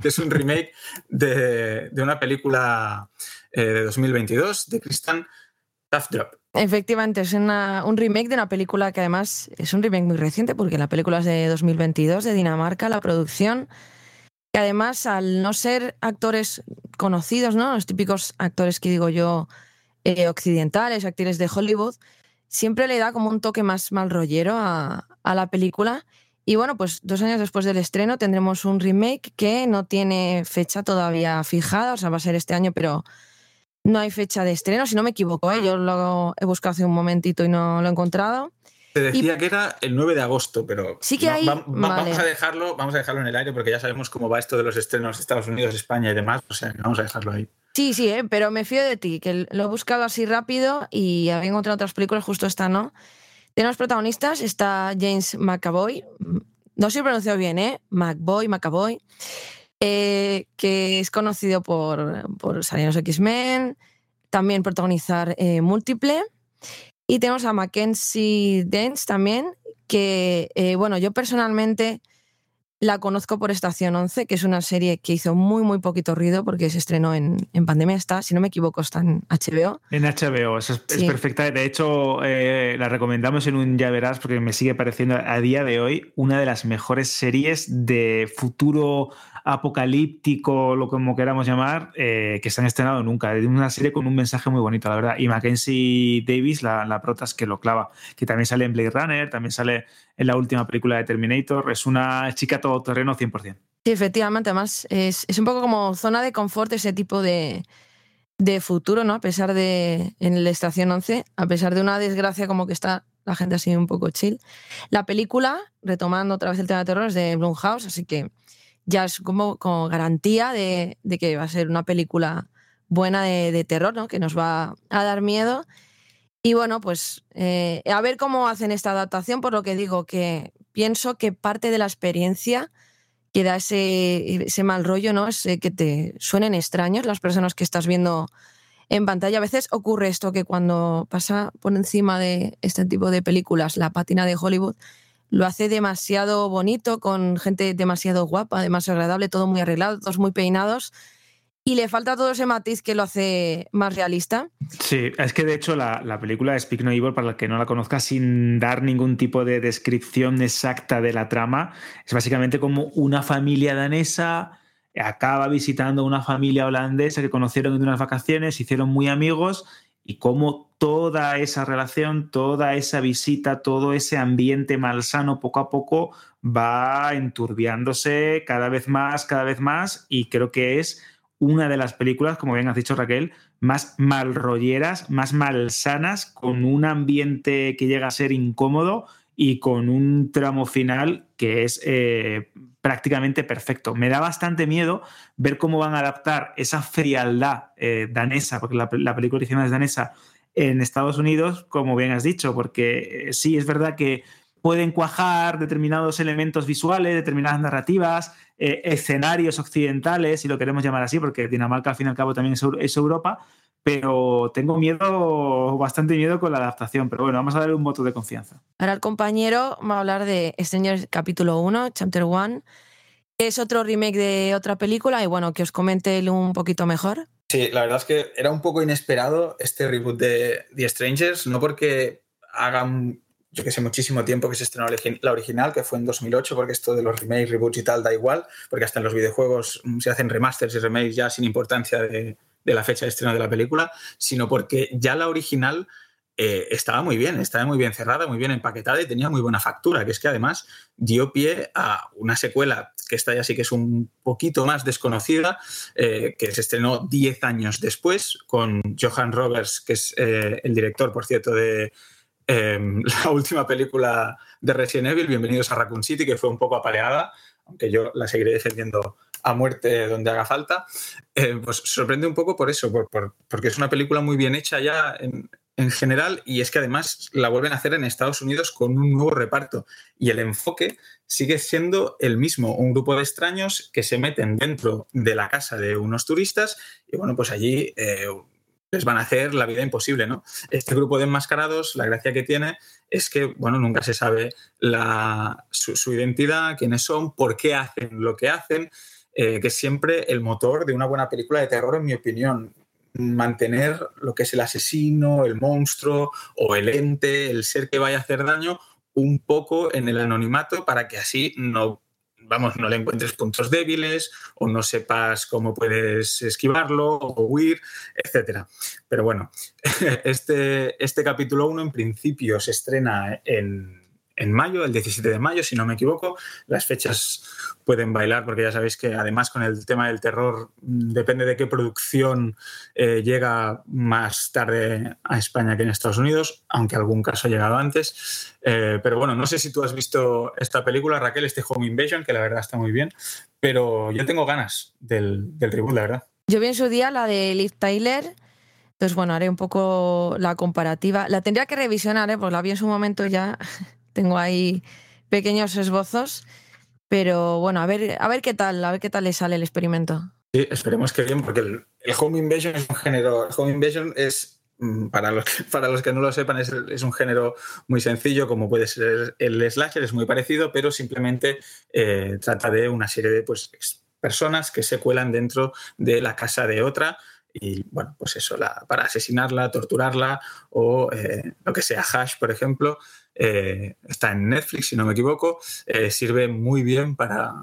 que es un remake de, una película eh, de 2022 de Christian Drop. Efectivamente, es un remake de una película que además es un remake muy reciente porque la película es de 2022 de Dinamarca, la producción, que además al no ser actores conocidos, ¿no? los típicos actores que digo yo eh, occidentales, actores de Hollywood, siempre le da como un toque más mal rollero a, a la película y bueno, pues dos años después del estreno tendremos un remake que no tiene fecha todavía fijada, o sea, va a ser este año, pero no hay fecha de estreno, si no me equivoco, ¿eh? yo lo he buscado hace un momentito y no lo he encontrado. Te decía que era el 9 de agosto, pero sí que hay, vamos, a dejarlo, vamos a dejarlo en el aire porque ya sabemos cómo va esto de los estrenos de Estados Unidos, España y demás, o sea, vamos a dejarlo ahí. Sí, sí, ¿eh? pero me fío de ti, que lo he buscado así rápido y había encontrado otras películas, justo esta no. Tenemos protagonistas, está James McAvoy, no se pronunciado bien, ¿eh? McBoy, McAvoy, eh, que es conocido por, por salir en X-Men, también protagonizar eh, Múltiple. Y tenemos a Mackenzie Dance también, que, eh, bueno, yo personalmente la conozco por Estación 11, que es una serie que hizo muy, muy poquito ruido porque se estrenó en, pandemia. Está, si no me equivoco, está en HBO. En HBO, es, perfecta. De hecho, eh, la recomendamos en un Ya Verás porque me sigue pareciendo a día de hoy una de las mejores series de futuro apocalíptico, lo como queramos llamar, eh, que se han estrenado nunca. Es una serie con un mensaje muy bonito, la verdad. Y Mackenzie Davis, la, la prota, que lo clava, que también sale en Blade Runner, también sale en la última película de Terminator. Es una chica todoterreno 100%. Sí, efectivamente. Además, es, un poco como zona de confort ese tipo de, de futuro, ¿no? A pesar de, en la estación 11, a pesar de una desgracia como que está la gente así un poco chill. La película, retomando otra vez el tema de terror, es de Blumhouse, así que ya es como, como garantía de, que va a ser una película buena de, terror, ¿no? Que nos va a dar miedo. Y bueno, pues eh, a ver cómo hacen esta adaptación, por lo que digo que pienso que parte de la experiencia que da ese, ese mal rollo, ¿no? Es que te suenen extraños las personas que estás viendo en pantalla. A veces ocurre esto que cuando pasa por encima de este tipo de películas la pátina de Hollywood, lo hace demasiado bonito, con gente demasiado guapa, demasiado agradable, todo muy arreglado, todos muy peinados. Y le falta todo ese matiz que lo hace más realista. Sí, es que de hecho la, película de Speak No Evil, para el que no la conozca, sin dar ningún tipo de descripción exacta de la trama, es básicamente como una familia danesa acaba visitando una familia holandesa que conocieron en unas vacaciones, hicieron muy amigos y cómo toda esa relación, toda esa visita, todo ese ambiente malsano poco a poco va enturbiándose cada vez más, cada vez más y creo que es una de las películas, como bien has dicho Raquel, más malrolleras, más malsanas, con un ambiente que llega a ser incómodo y con un tramo final que es eh, prácticamente perfecto. Me da bastante miedo ver cómo van a adaptar esa frialdad eh, danesa, porque la, película original es danesa, en Estados Unidos, como bien has dicho, porque eh, sí es verdad que pueden cuajar determinados elementos visuales, determinadas narrativas, eh, escenarios occidentales, si lo queremos llamar así, porque Dinamarca al fin y al cabo también es, Europa, pero tengo miedo, bastante miedo con la adaptación, pero bueno, vamos a darle un voto de confianza. Ahora el compañero va a hablar de Stranger capítulo 1, chapter 1, que es otro remake de otra película y bueno, que os comente un poquito mejor. Sí, la verdad es que era un poco inesperado este reboot de The Strangers, no porque hagan yo que sé, muchísimo tiempo que se estrenó la original, que fue en 2008, porque esto de los remakes, reboots y tal da igual, porque hasta en los videojuegos mm, se hacen remasters y remakes ya sin importancia de, la fecha de estreno de la película, sino porque ya la original eh, estaba muy bien, estaba muy bien cerrada, muy bien empaquetada y tenía muy buena factura, que es que además dio pie a una secuela que esta ya sí que es un poquito más desconocida, eh, que se estrenó 10 años después con Johan Roberts, que es eh, el director, por cierto, de Em, la última película de Resident Evil, Bienvenidos a Raccoon City, que fue un poco apaleada, aunque yo la seguiré defendiendo a muerte donde haga falta, eh, pues sorprende un poco por eso, porque es una película muy bien hecha ya en, en, general y es que además la vuelven a hacer en Estados Unidos con un nuevo reparto y el enfoque sigue siendo el mismo, un grupo de extraños que se meten dentro de la casa de unos turistas y bueno, pues allí... Eh, les van a hacer la vida imposible, ¿no? Este grupo de enmascarados, la gracia que tiene es que, bueno, nunca se sabe su, identidad, quiénes son, por qué hacen lo que hacen, eh, que es siempre el motor de una buena película de terror, en mi opinión. Mantener lo que es el asesino, el monstruo o el ente, el ser que vaya a hacer daño, un poco en el anonimato para que así no vamos, no le encuentres puntos débiles o no sepas cómo puedes esquivarlo o huir, etc. Pero bueno, este, este capítulo 1 en principio se estrena en, en mayo, el 17 de mayo, si no me equivoco. Las fechas pueden bailar porque ya sabéis que además con el tema del terror mm, depende de qué producción eh, llega más tarde a España que en Estados Unidos, aunque algún caso ha llegado antes. Eh, pero bueno, no sé si tú has visto esta película, Raquel, este Home Invasion, que la verdad está muy bien, pero yo tengo ganas del, del reboot, la verdad. Yo vi en su día la de Liv Tyler. Entonces, bueno, haré un poco la comparativa. La tendría que revisionar, ¿eh? porque la vi en su momento ya tengo ahí pequeños esbozos. Pero bueno, a ver, a ver qué tal, a ver qué tal le sale el experimento. Sí, esperemos que bien, porque el, Home Invasion es un género. Home Invasion es, mm, para los para los que no lo sepan, es, es, un género muy sencillo, como puede ser el slasher, es muy parecido, pero simplemente eh, trata de una serie de pues, personas que se cuelan dentro de la casa de otra y bueno, pues eso, para asesinarla, torturarla o eh, lo que sea, Hash, por ejemplo, eh, está en Netflix, si no me equivoco, eh, sirve muy bien para,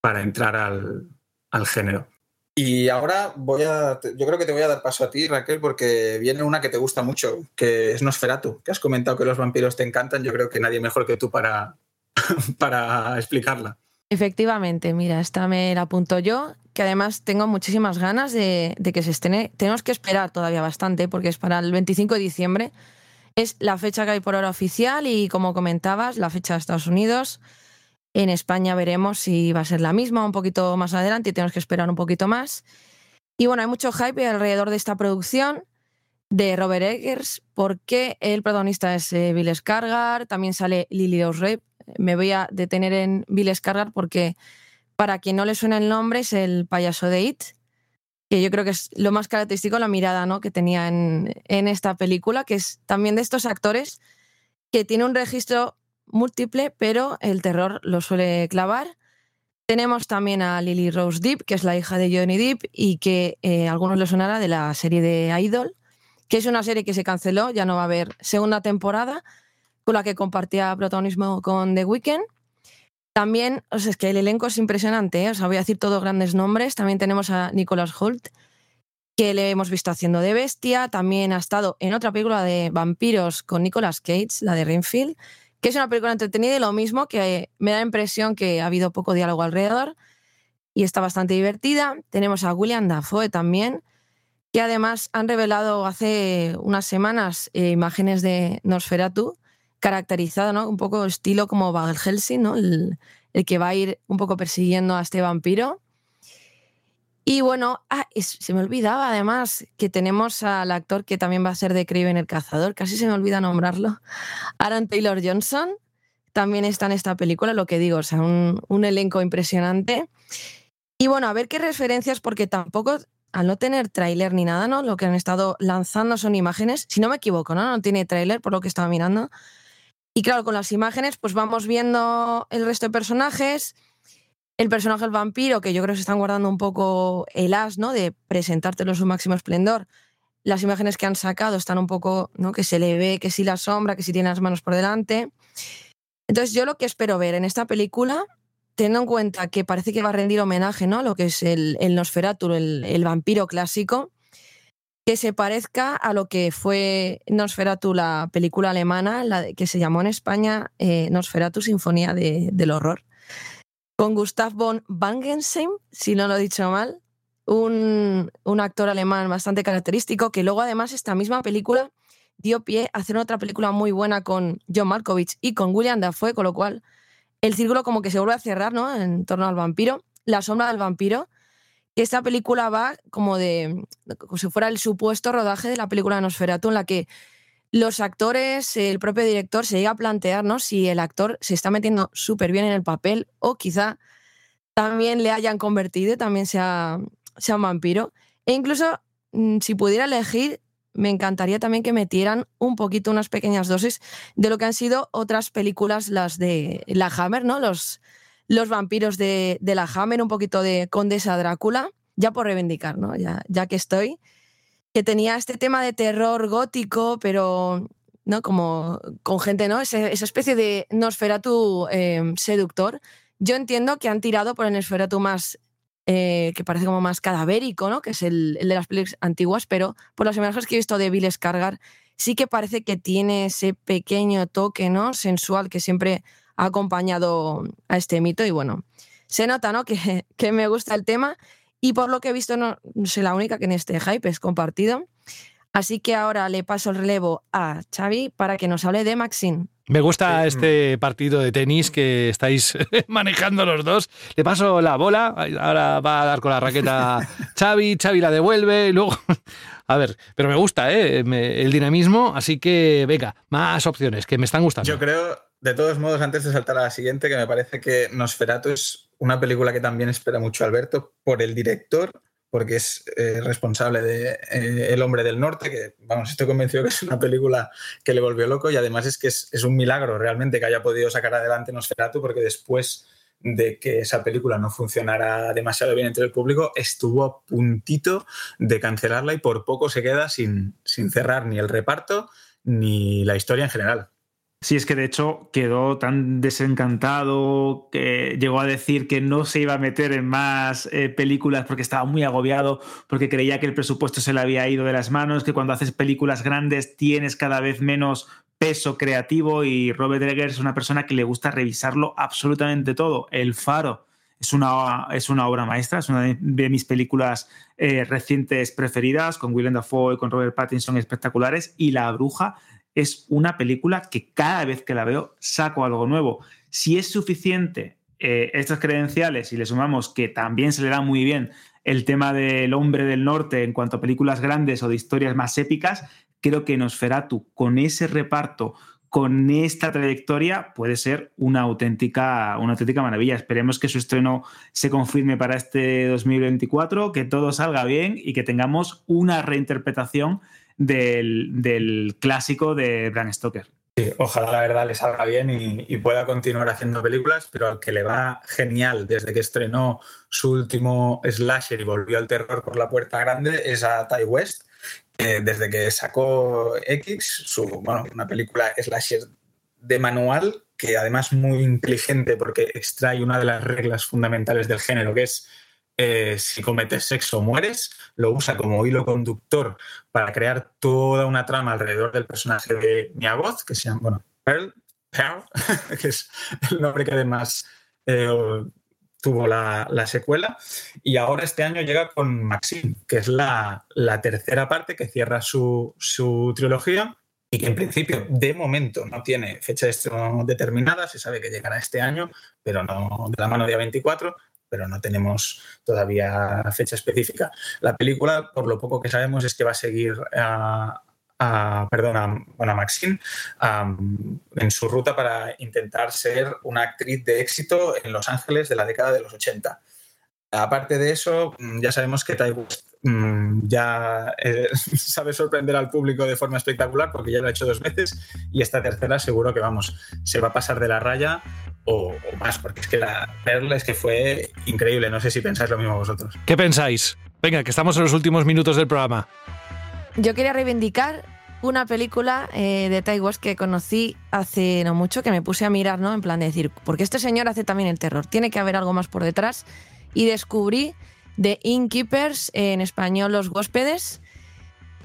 para entrar al, al, género. Y ahora voy a, yo creo que te voy a dar paso a ti, Raquel, porque viene una que te gusta mucho, que es Nosferatu, que has comentado que los vampiros te encantan, yo creo que nadie mejor que tú para, para explicarla. Efectivamente, mira, esta me la apunto yo, que además tengo muchísimas ganas de, de, que se estrene. Tenemos que esperar todavía bastante porque es para el 25 de diciembre. Es la fecha que hay por ahora oficial y como comentabas, la fecha de Estados Unidos. En España veremos si va a ser la misma un poquito más adelante y tenemos que esperar un poquito más. Y bueno, hay mucho hype alrededor de esta producción de Robert Eggers porque el protagonista es eh, Bill Skarsgård, también sale Lily Rose Me voy a detener en Bill Skarsgård porque para quien no le suena el nombre es el payaso de It, que yo creo que es lo más característico la mirada ¿no? que tenía en, esta película, que es también de estos actores que tiene un registro múltiple, pero el terror lo suele clavar. Tenemos también a Lily Rose Deep, que es la hija de Johnny Depp y que eh, algunos le sonará de la serie de Idol, que es una serie que se canceló, ya no va a haber segunda temporada, con la que compartía protagonismo con The Weeknd. También, o sea, es que el elenco es impresionante, ¿eh? o sea, voy a decir todos grandes nombres. También tenemos a Nicholas Holt, que le hemos visto haciendo de bestia. También ha estado en otra película de vampiros con Nicolas Cage, la de Rainfield, que es una película entretenida y lo mismo, que me da la impresión que ha habido poco diálogo alrededor y está bastante divertida. Tenemos a William Dafoe también, que además han revelado hace unas semanas eh, imágenes de Nosferatu caracterizado, ¿no? Un poco estilo como Van Helsing, ¿no? El, que va a ir un poco persiguiendo a este vampiro. Y bueno, ah, se me olvidaba además que tenemos al actor que también va a ser de Craven el Cazador, casi se me olvida nombrarlo, Aaron Taylor Johnson, también está en esta película, lo que digo, o sea, un, un elenco impresionante. Y bueno, a ver qué referencias, porque tampoco, al no tener tráiler ni nada, ¿no? Lo que han estado lanzando son imágenes, si no me equivoco, ¿no? No tiene tráiler por lo que estaba mirando. Y claro, con las imágenes, pues vamos viendo el resto de personajes el personaje del vampiro, que yo creo que se están guardando un poco el as, ¿no? De presentártelo en su máximo esplendor. Las imágenes que han sacado están un poco, ¿no? Que se le ve que sí la sombra, que sí tiene las manos por delante. Entonces, yo lo que espero ver en esta película, teniendo en cuenta que parece que va a rendir homenaje, ¿no? Lo que es el, el Nosferatu, el, vampiro clásico, que se parezca a lo que fue Nosferatu, la película alemana, la que se llamó en España eh, Nosferatu, Sinfonía del Horror con Gustav von Wangensheim, si no lo he dicho mal, un, actor alemán bastante característico, que luego además esta misma película dio pie a hacer otra película muy buena con John Malkovich y con William Dafoe, con lo cual el círculo como que se vuelve a cerrar, ¿no? En torno al vampiro. La sombra del vampiro, esta película va como de, como si fuera el supuesto rodaje de la película Nosferatu, en la que los actores, el propio director se llega a plantear ¿no? si el actor se está metiendo súper bien en el papel o quizá también le hayan convertido, también sea, sea un vampiro. E incluso mm, si pudiera elegir, me encantaría también que metieran un poquito, unas pequeñas dosis de lo que han sido otras películas, las de la Hammer, ¿no? Los, los vampiros de, la Hammer, un poquito de Condesa Drácula, ya por reivindicar, ¿no? Ya, ya que estoy que tenía este tema de terror gótico, pero ¿no? como con gente, ¿no? esa especie de Nosferatu eh, seductor. Yo entiendo que han tirado por el Nosferatu más, eh, que parece como más cadavérico, ¿no? que es el, de las películas antiguas, pero por las imágenes que he visto de Bill Scargar, sí que parece que tiene ese pequeño toque ¿no? sensual que siempre ha acompañado a este mito y bueno, se nota ¿no? que, que me gusta el tema y por lo que he visto, no soy la única que en este hype es compartido. Así que ahora le paso el relevo a Xavi para que nos hable de Maxine. Me gusta este partido de tenis que estáis manejando los dos. Le paso la bola, ahora va a dar con la raqueta Xavi, Xavi la devuelve, y luego... A ver, pero me gusta ¿eh? el dinamismo, así que venga, más opciones que me están gustando. Yo creo, de todos modos, antes de saltar a la siguiente, que me parece que Nosferatu es una película que también espera mucho Alberto por el director, porque es eh, responsable de eh, El hombre del norte, que vamos, estoy convencido que es una película que le volvió loco y además es que es, un milagro realmente que haya podido sacar adelante Nosferatu, porque después de que esa película no funcionara demasiado bien entre el público, estuvo a puntito de cancelarla y por poco se queda sin, sin cerrar ni el reparto ni la historia en general. Sí, es que de hecho quedó tan desencantado que llegó a decir que no se iba a meter en más eh, películas porque estaba muy agobiado, porque creía que el presupuesto se le había ido de las manos, que cuando haces películas grandes tienes cada vez menos peso creativo y Robert Eggers es una persona que le gusta revisarlo absolutamente todo. El Faro es una, es una obra maestra, es una de mis películas eh, recientes preferidas, con Willem Dafoe y con Robert Pattinson espectaculares, y La Bruja es una película que cada vez que la veo saco algo nuevo. Si es suficiente eh, estas credenciales y le sumamos que también se le da muy bien el tema del hombre del norte en cuanto a películas grandes o de historias más épicas, creo que Nosferatu con ese reparto, con esta trayectoria, puede ser una auténtica, una auténtica maravilla. Esperemos que su estreno se confirme para este 2024, que todo salga bien y que tengamos una reinterpretación del, clásico de Bram Stoker. Sí, ojalá la verdad le salga bien y, pueda continuar haciendo películas, pero al que le va genial desde que estrenó su último slasher y volvió al terror por la puerta grande es a Ty West. desde que sacó X, su, bueno, una película slasher de manual que además muy inteligente porque extrae una de las reglas fundamentales del género, que es eh, si cometes sexo mueres, lo usa como hilo conductor para crear toda una trama alrededor del personaje de Mia que se llama, Pearl, que es el nombre que además eh, tuvo la, secuela. Y ahora este año llega con Maxine, que es la, tercera parte que cierra su, su trilogía y que en principio de momento no tiene fecha determinada, se sabe que llegará este año, pero no de la mano de A24, pero no tenemos todavía fecha específica. La película, por lo poco que sabemos, es que va a seguir a, a, a, Maxine en su ruta para intentar ser una actriz de éxito en Los Ángeles de la década de los 80. Aparte de eso, ya sabemos que Tai mm, ya eh, sabe sorprender al público de forma espectacular porque ya lo ha hecho dos veces y esta tercera seguro que vamos, se va a pasar de la raya o, más, porque es que la perla es que fue increíble. No sé si pensáis lo mismo vosotros. ¿Qué pensáis? Venga, que estamos en los últimos minutos del programa. Yo quería reivindicar una película eh, de Ty que conocí hace no mucho, que me puse a mirar, ¿no? En plan de decir, porque este señor hace también el terror, tiene que haber algo más por detrás. Y descubrí The Innkeepers, en español Los Huéspedes,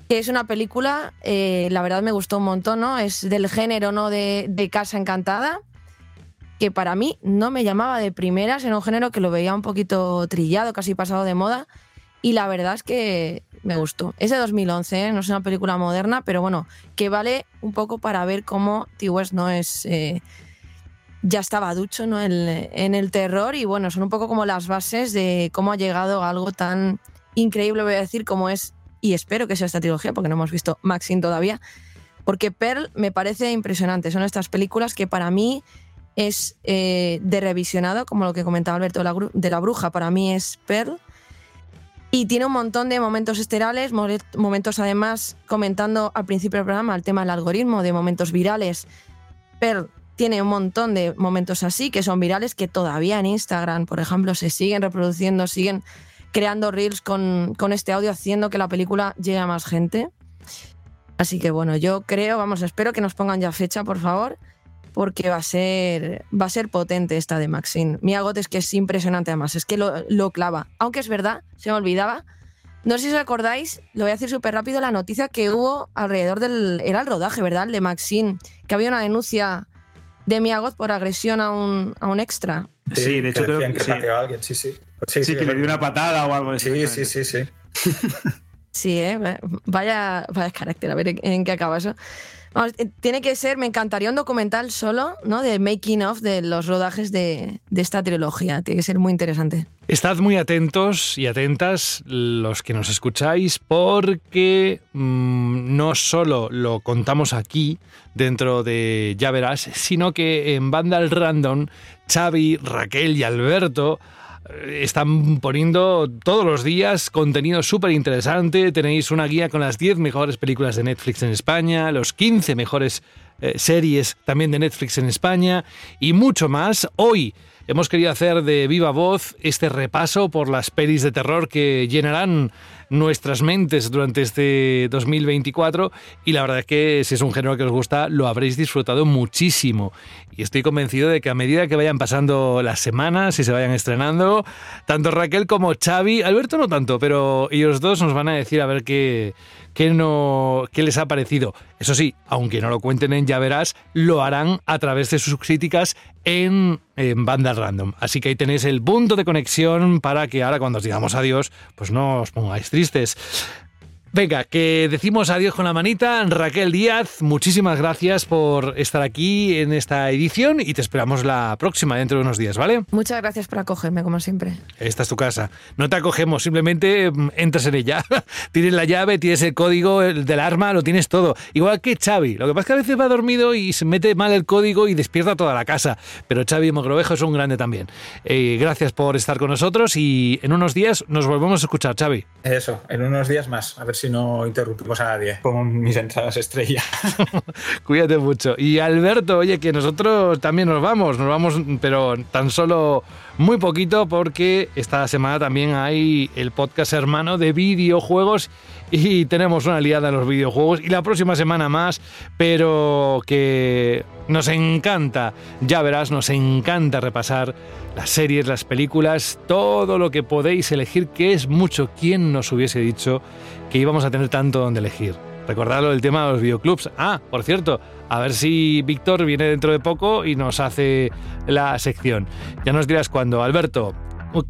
que es una película, eh, la verdad me gustó un montón, ¿no? Es del género, ¿no? De, de Casa Encantada, que para mí no me llamaba de primeras, era un género que lo veía un poquito trillado, casi pasado de moda. Y la verdad es que me gustó. Es de 2011, ¿eh? no es una película moderna, pero bueno, que vale un poco para ver cómo T. West no es... Eh, ya estaba ducho ¿no? en, en, el terror y bueno, son un poco como las bases de cómo ha llegado algo tan increíble, voy a decir, como es, y espero que sea esta trilogía, porque no hemos visto Maxine todavía, porque Pearl me parece impresionante. Son estas películas que para mí es eh, de revisionado, como lo que comentaba Alberto de la Bruja, para mí es Pearl y tiene un montón de momentos esterales, momentos además comentando al principio del programa el tema del algoritmo, de momentos virales. Pero tiene un montón de momentos así que son virales que todavía en Instagram, por ejemplo, se siguen reproduciendo, siguen creando reels con, con este audio, haciendo que la película llegue a más gente. Así que bueno, yo creo, vamos, espero que nos pongan ya fecha, por favor porque va a ser, va a ser potente esta de Maxine. Mia es que es impresionante además, es que lo, clava. Aunque es verdad, se me olvidaba. No sé si os acordáis, lo voy a decir súper rápido, la noticia que hubo alrededor del... Era el rodaje, ¿verdad? de Maxine, que había una denuncia de Mia por agresión a un, a un extra. Sí, de hecho creo que, sí. a alguien, sí, sí. Sí, que le dio una patada o algo así. Sí, sí, sí, sí. sí, ¿eh? vaya, vaya carácter, a ver en qué acaba eso. Eh, tiene que ser, me encantaría un documental solo, ¿no? De making of de los rodajes de, esta trilogía. Tiene que ser muy interesante. Estad muy atentos y atentas los que nos escucháis porque mm, no solo lo contamos aquí dentro de Ya Verás, sino que en Vandal Random, Xavi, Raquel y Alberto están poniendo todos los días contenido súper interesante. Tenéis una guía con las 10 mejores películas de Netflix en España, los 15 mejores eh, series también de Netflix en España y mucho más. Hoy hemos querido hacer de viva voz este repaso por las pelis de terror que llenarán nuestras mentes durante este 2024 y la verdad es que si es un género que os gusta lo habréis disfrutado muchísimo y estoy convencido de que a medida que vayan pasando las semanas y se vayan estrenando, tanto Raquel como Xavi, Alberto no tanto, pero ellos dos nos van a decir a ver qué, qué, no, qué les ha parecido. Eso sí, aunque no lo cuenten en Ya Verás, lo harán a través de sus críticas en, en Banda Random. Así que ahí tenéis el punto de conexión para que ahora cuando os digamos adiós, pues no os pongáis. tristes. Venga, que decimos adiós con la manita. Raquel Díaz, muchísimas gracias por estar aquí en esta edición y te esperamos la próxima dentro de unos días, ¿vale? Muchas gracias por acogerme, como siempre. Esta es tu casa. No te acogemos, simplemente mm, entras en ella. tienes la llave, tienes el código del arma, lo tienes todo. Igual que Xavi. Lo que pasa es que a veces va dormido y se mete mal el código y despierta toda la casa. Pero Xavi Mogrovejo es un grande también. Eh, gracias por estar con nosotros y en unos días nos volvemos a escuchar, Xavi. Eso, en unos días más. A ver si no interrumpimos a nadie con mis entradas estrella. Cuídate mucho. Y Alberto, oye, que nosotros también nos vamos, nos vamos, pero tan solo muy poquito porque esta semana también hay el podcast hermano de videojuegos y tenemos una aliada en los videojuegos y la próxima semana más, pero que nos encanta, ya verás, nos encanta repasar las series, las películas, todo lo que podéis elegir, que es mucho. ¿Quién nos hubiese dicho que íbamos a tener tanto donde elegir? Recordadlo el tema de los videoclubs. Ah, por cierto, a ver si Víctor viene dentro de poco y nos hace la sección. Ya nos dirás cuándo. Alberto,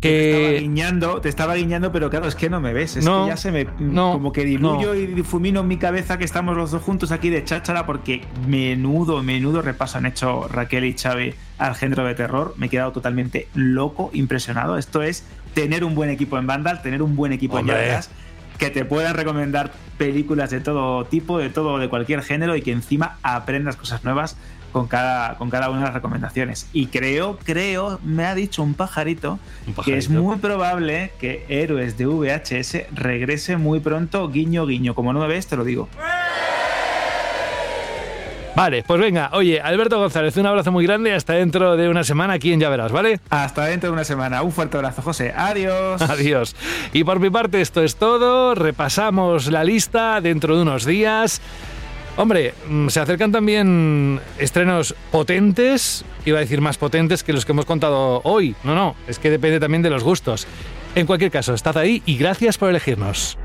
que... Te estaba guiñando, te estaba guiñando, pero claro, es que no me ves. Es No, que ya se me. no, como que diluyo no. y difumino en mi cabeza que estamos los dos juntos aquí de cháchara, porque menudo, menudo repaso han hecho Raquel y Xavi al género de terror. Me he quedado totalmente loco, impresionado. Esto es tener un buen equipo en Vandal, tener un buen equipo Hombre. en Yardas, que te puedan recomendar películas de todo tipo, de todo, de cualquier género y que encima aprendas cosas nuevas con cada, con cada una de las recomendaciones. Y creo, creo, me ha dicho un pajarito, que es muy probable que Héroes de VHS regrese muy pronto, guiño, guiño. Como no me ves, te lo digo. Vale, pues venga, oye, Alberto González, un abrazo muy grande, hasta dentro de una semana aquí en Ya Verás, ¿vale? Hasta dentro de una semana. Un fuerte abrazo, José. Adiós. Adiós. Y por mi parte esto es todo, repasamos la lista dentro de unos días. Hombre, mm, se acercan también estrenos potentes, iba a decir más potentes que los que hemos contado hoy. No, no, es que depende también de los gustos. En cualquier caso, estad ahí y gracias por elegirnos.